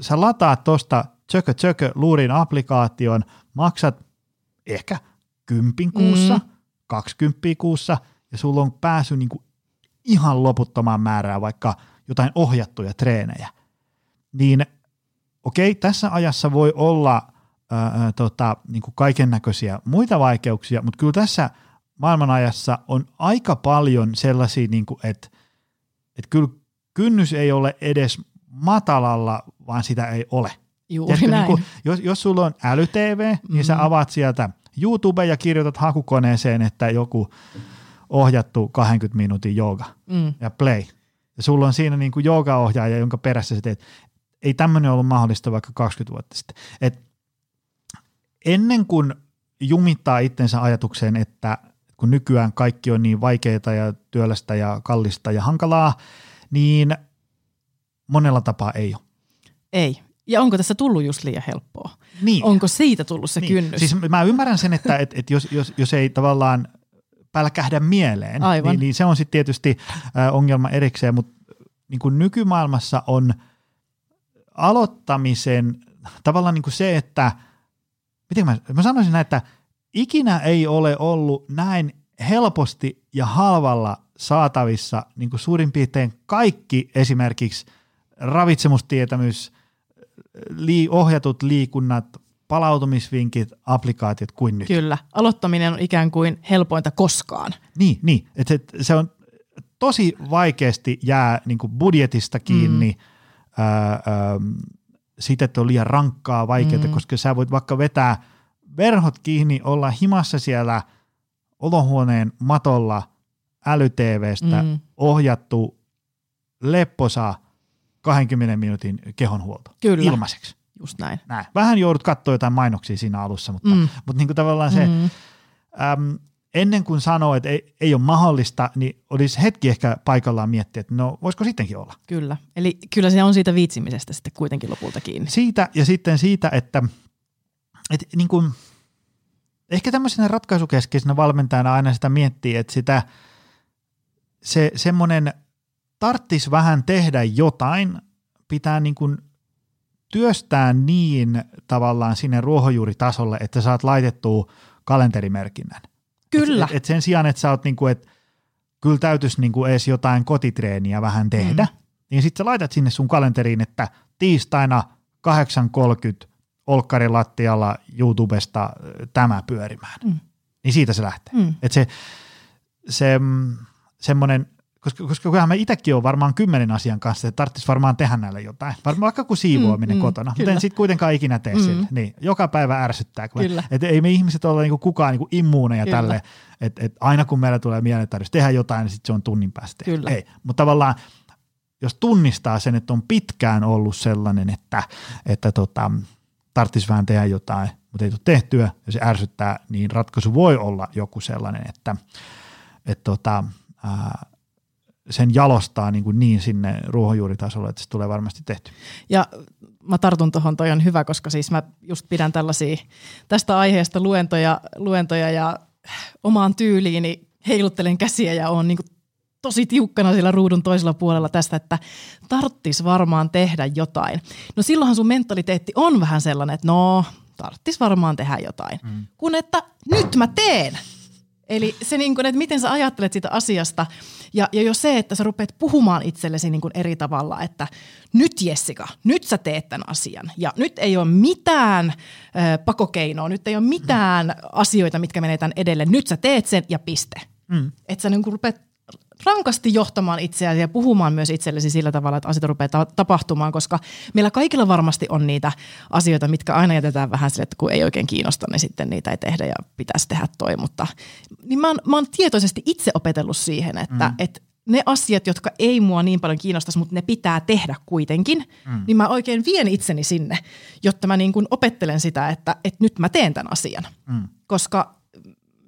sä lataat tuosta Tsökö Tsökö luurin applikaation, maksat ehkä kympin kuussa, mm. 20 kuussa, ja sulla on pääsy niin kuin ihan loputtomaan määrään vaikka jotain ohjattuja treenejä, niin okei, tässä ajassa voi olla ää, tota, niin kaiken näköisiä muita vaikeuksia, mutta kyllä tässä maailmanajassa on aika paljon sellaisia, niin kuin, että, että kyllä kynnys ei ole edes matalalla, vaan sitä ei ole. Juuri Tiedätkö, näin. Niin kuin, jos, jos sulla on äly-TV, niin mm. sä avaat sieltä YouTube ja kirjoitat hakukoneeseen, että joku ohjattu 20 minuutin jooga Mm. ja play. Ja sulla on siinä niin kuin joogaohjaaja, jonka perässä sä teet. Ei tämmöinen ollut mahdollista vaikka 20 vuotta sitten. Et ennen kuin jumittaa itsensä ajatukseen, että kun nykyään kaikki on niin vaikeaa ja työlästä ja kallista ja hankalaa, niin monella tapaa ei ole. Ei. Ja onko tässä tullut just liian helppoa? Niin. Onko siitä tullut se niin. kynnys? Siis mä ymmärrän sen, että et, et jos, jos, jos ei tavallaan pälkähdä mieleen, Aivan. niin, niin se on sitten tietysti ongelma erikseen, mutta niin kuin nykymaailmassa on aloittamisen tavallaan niin kuin se, että miten mä, mä sanoisin näin, että ikinä ei ole ollut näin helposti ja halvalla saatavissa niin kuin suurin piirtein kaikki esimerkiksi ravitsemustietämys, lii, ohjatut liikunnat, palautumisvinkit, applikaatiot kuin nyt. Kyllä. Aloittaminen on ikään kuin helpointa koskaan. Niin, niin. Et se, se on tosi vaikeasti jää niin kuin budjetista kiinni, mm. ää, ää, siitä, että on liian rankkaa, vaikeaa, mm. koska sä voit vaikka vetää verhot kiinni, olla himassa siellä olohuoneen matolla äly-TVstä Mm. ohjattu lepposa 20 minuutin kehonhuolto Kyllä. ilmaiseksi. Just näin. Näin. Vähän joudut katsoa jotain mainoksia siinä alussa, mutta, Mm. mutta niin kuin tavallaan se, Mm. äm, ennen kuin sanoo, että ei, ei ole mahdollista, niin olisi hetki ehkä paikallaan miettiä, että no voisiko sittenkin olla. Kyllä. Eli kyllä se on siitä viitsimisestä sitten kuitenkin lopulta kiinni. Siitä ja sitten siitä, että, että niin kuin, ehkä tämmöisenä ratkaisukeskeisenä valmentajana aina sitä miettii, että sitä se semmoinen tarttis vähän tehdä jotain, pitää niin kuin työstää niin tavallaan sinne ruohonjuuritasolle, että saat laitettua kalenterimerkinnän. Kyllä. Et, et sen sijaan, että sä oot niinku, että kyllä täytyisi niinku edes jotain kotitreeniä vähän tehdä, mm. niin sitten sä laitat sinne sun kalenteriin, että tiistaina 8.30 olkkarin lattialla YouTubesta tämä pyörimään. Mm. Niin siitä se lähtee. Mm. Et se, se mm, semmoinen, koska, koska kyllähän mä itsekin olen varmaan kymmenen asian kanssa, että tarvitsisi varmaan tehdä näille jotain. Varmaan vaikka kuin siivoaminen Mm, mm, kotona, mutta kyllä. en sitten kuitenkaan ikinä tee Mm. sille. Niin, joka päivä ärsyttää. Kun Kyllä. et ei me ihmiset ole niinku kukaan niinku immuuneja Kyllä. tälle, että et aina kun meillä tulee mieleen, että tarvitsisi tehdä jotain, niin sitten se on tunnin päästä. tehdä. Kyllä. Ei, mutta tavallaan jos tunnistaa sen, että on pitkään ollut sellainen, että, että tota, tarvitsisi vähän tehdä jotain, mutta ei tule tehtyä ja se ärsyttää, niin ratkaisu voi olla joku sellainen, että, että tota, ää, sen jalostaa niin, kuin niin sinne ruohonjuuritasolle, että se tulee varmasti tehty. Ja mä tartun tuohon, toi on hyvä, koska siis mä just pidän tällaisia tästä aiheesta luentoja, luentoja ja omaan tyyliini heiluttelen käsiä ja on niin tosi tiukkana siellä ruudun toisella puolella tästä, että tarttis varmaan tehdä jotain. No silloinhan sun mentaliteetti on vähän sellainen, että no, tarttis varmaan tehdä jotain. Mm. Kun että nyt mä teen. Eli se, niin kuin, että miten sä ajattelet siitä asiasta ja, ja jo se, että sä rupeat puhumaan itsellesi niin kuin eri tavalla, että nyt Jessica, nyt sä teet tämän asian ja nyt ei ole mitään ö, pakokeinoa, nyt ei ole mitään asioita, mitkä menee tämän edelle, nyt sä teet sen ja piste. Mm. Että sä niin kuin rupeat rankasti johtamaan itseäsi ja puhumaan myös itsellesi sillä tavalla, että asiat rupeaa ta- tapahtumaan, koska meillä kaikilla varmasti on niitä asioita, mitkä aina jätetään vähän sille, että kun ei oikein kiinnosta, niin sitten niitä ei tehdä ja pitäisi tehdä toi, mutta niin mä oon, mä oon tietoisesti itse opetellut siihen, että mm. et ne asiat, jotka ei mua niin paljon kiinnostaisi, mutta ne pitää tehdä kuitenkin, mm. niin mä oikein vien itseni sinne, jotta mä niin kuin opettelen sitä, että, että nyt mä teen tämän asian. Mm. Koska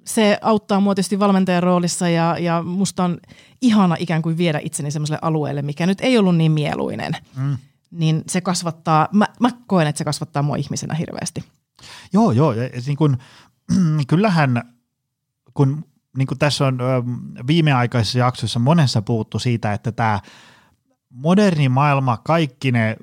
se auttaa mua tietysti valmentajan roolissa ja, ja musta on ihana ikään kuin viedä itseni semmoiselle alueelle, mikä nyt ei ollut niin mieluinen. Mm. Niin se kasvattaa, mä, mä koen, että se kasvattaa mua ihmisenä hirveästi. Joo, joo. Ja, niin kun, (clears throat) kyllähän, kun niin kuin tässä on viimeaikaisissa jaksoissa monessa puhuttu siitä, että tämä moderni maailma, kaikki ne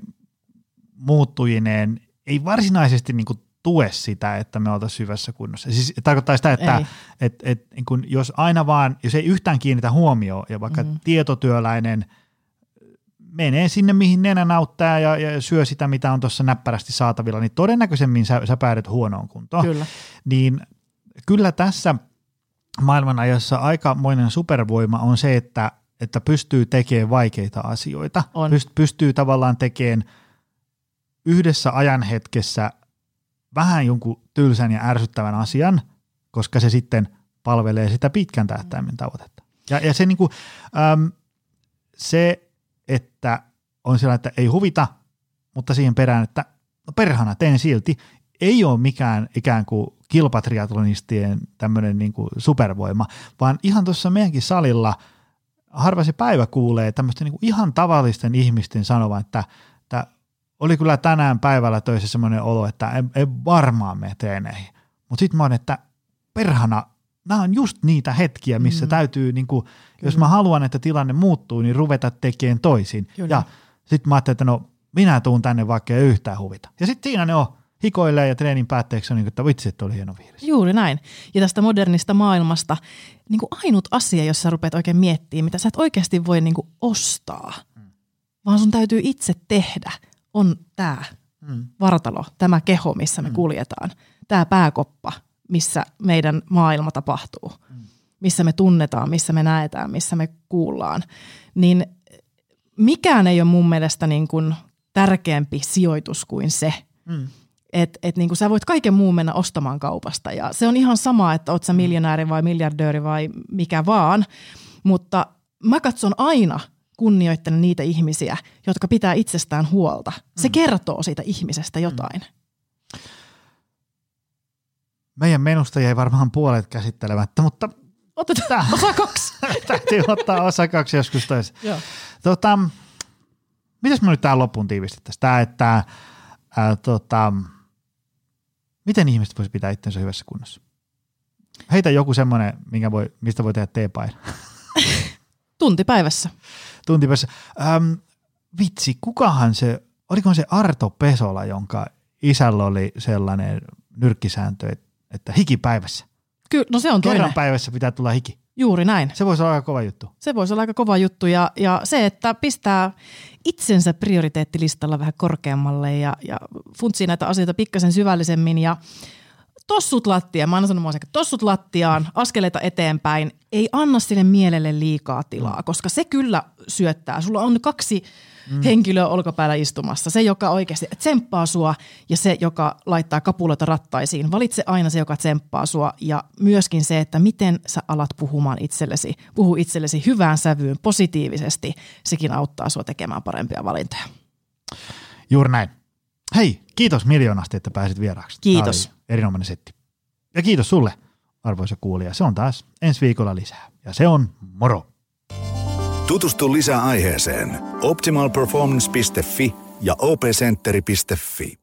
muuttujineen, ei varsinaisesti niin kuin tue sitä, että me oltaisiin hyvässä kunnossa. Siis tarkoittaa sitä, että Ei. et, et, niin kun jos aina vaan, jos ei yhtään kiinnitä huomioon ja vaikka Mhm. mm. tietotyöläinen menee sinne, mihin nenä nauttaa ja, ja syö sitä, mitä on tuossa näppärästi saatavilla, niin todennäköisemmin sä, sä päädyt huonoon kuntoon. Kyllä. Niin kyllä tässä maailmanajassa aikamoinen supervoima on se, että, että pystyy tekemään vaikeita asioita. On. Pyst, pystyy tavallaan tekemään yhdessä ajanhetkessä vähän jonkun tylsän ja ärsyttävän asian, koska se sitten palvelee sitä pitkän tähtäimen tavoitetta. Ja, ja se, niin kuin, äm, se, että on sellainen, että ei huvita, mutta siihen perään, että no perhana, teen silti, ei ole mikään ikään kuin kilpatriatlonistien tämmöinen niin kuin supervoima, vaan ihan tuossa meidänkin salilla harva se päivä kuulee tämmöistä niin ihan tavallisten ihmisten sanovan, että, että oli kyllä tänään päivällä töissä semmoinen olo, että en, en varmaan mene treeneihin. Mutta sitten mä oon, että perhana, nämä on just niitä hetkiä, missä mm. täytyy, niin kuin, jos mä haluan, että tilanne muuttuu, niin ruveta tekemään toisin. Kyllä. Ja sitten mä ajattelin, että no minä tuun tänne vaikka ei yhtään huvita. Ja sitten siinä ne on, hikoilee ja treenin päätteeksi on niin kuin, että vitsi, että oli hieno fiilis. Juuri näin. Ja tästä modernista maailmasta niin kuin ainut asia, jos sä rupeat oikein miettimään, mitä sä et oikeasti voi niin kuin ostaa, vaan sun täytyy itse tehdä, on tämä Mm. vartalo, tämä keho, missä me kuljetaan, tämä pääkoppa, missä meidän maailma tapahtuu, missä me tunnetaan, missä me näetään, missä me kuullaan, niin mikään ei ole mun mielestä niin kuin tärkeämpi sijoitus kuin se, Mm. että et niin sä voit kaiken muun mennä ostamaan kaupasta. Ja se on ihan sama, että oot sä miljonääri vai miljardööri vai mikä vaan, mutta mä katson aina kunnioittelen niitä ihmisiä, jotka pitää itsestään huolta. Se kertoo siitä ihmisestä jotain. Meidän menusta jäi varmaan puolet käsittelemättä, mutta Otetaan osa kaksi. (laughs) täytyy ottaa osa kaksi joskus tois. Joo. Tota, mitäs mä nyt tähän loppuun tiivistettäisiin? Tämä, että ää, tota, miten ihmiset voisi pitää itsensä hyvässä kunnossa? Heitä joku semmoinen, minkä voi, mistä voi tehdä teepaita. Tunti päivässä. Tuntipäivässä. Äm, vitsi, kukahan se, olikohan se Arto Pesola, jonka isällä oli sellainen nyrkkisääntö, että, että hiki päivässä. Kyllä, no se on toinen. Kerran päivässä pitää tulla hiki. Juuri näin. Se voisi olla aika kova juttu. Se voisi olla aika kova juttu ja, ja se, että pistää itsensä prioriteettilistalla vähän korkeammalle ja, ja funtsii näitä asioita pikkasen syvällisemmin ja tossut lattiaan, mä aina sanon että tossut lattiaan, askeleita eteenpäin, ei anna sille mielelle liikaa tilaa, koska se kyllä syöttää. Sulla on kaksi mm. henkilöä olkapäällä istumassa, se joka oikeasti tsemppaa sua ja se joka laittaa kapuloita rattaisiin. Valitse aina se, joka tsemppaa sua ja myöskin se, että miten sä alat puhumaan itsellesi. Puhu itsellesi hyvään sävyyn, positiivisesti, sekin auttaa sua tekemään parempia valintoja. Juuri näin. Hei, kiitos miljoonasti, että pääsit vieraaksi. Kiitos. erinomainen setti. Ja kiitos sulle, arvoisa kuulija. Se on taas ensi viikolla lisää. Ja se on moro. Tutustu lisää aiheeseen optimalperformance.fi ja opcenteri.fi.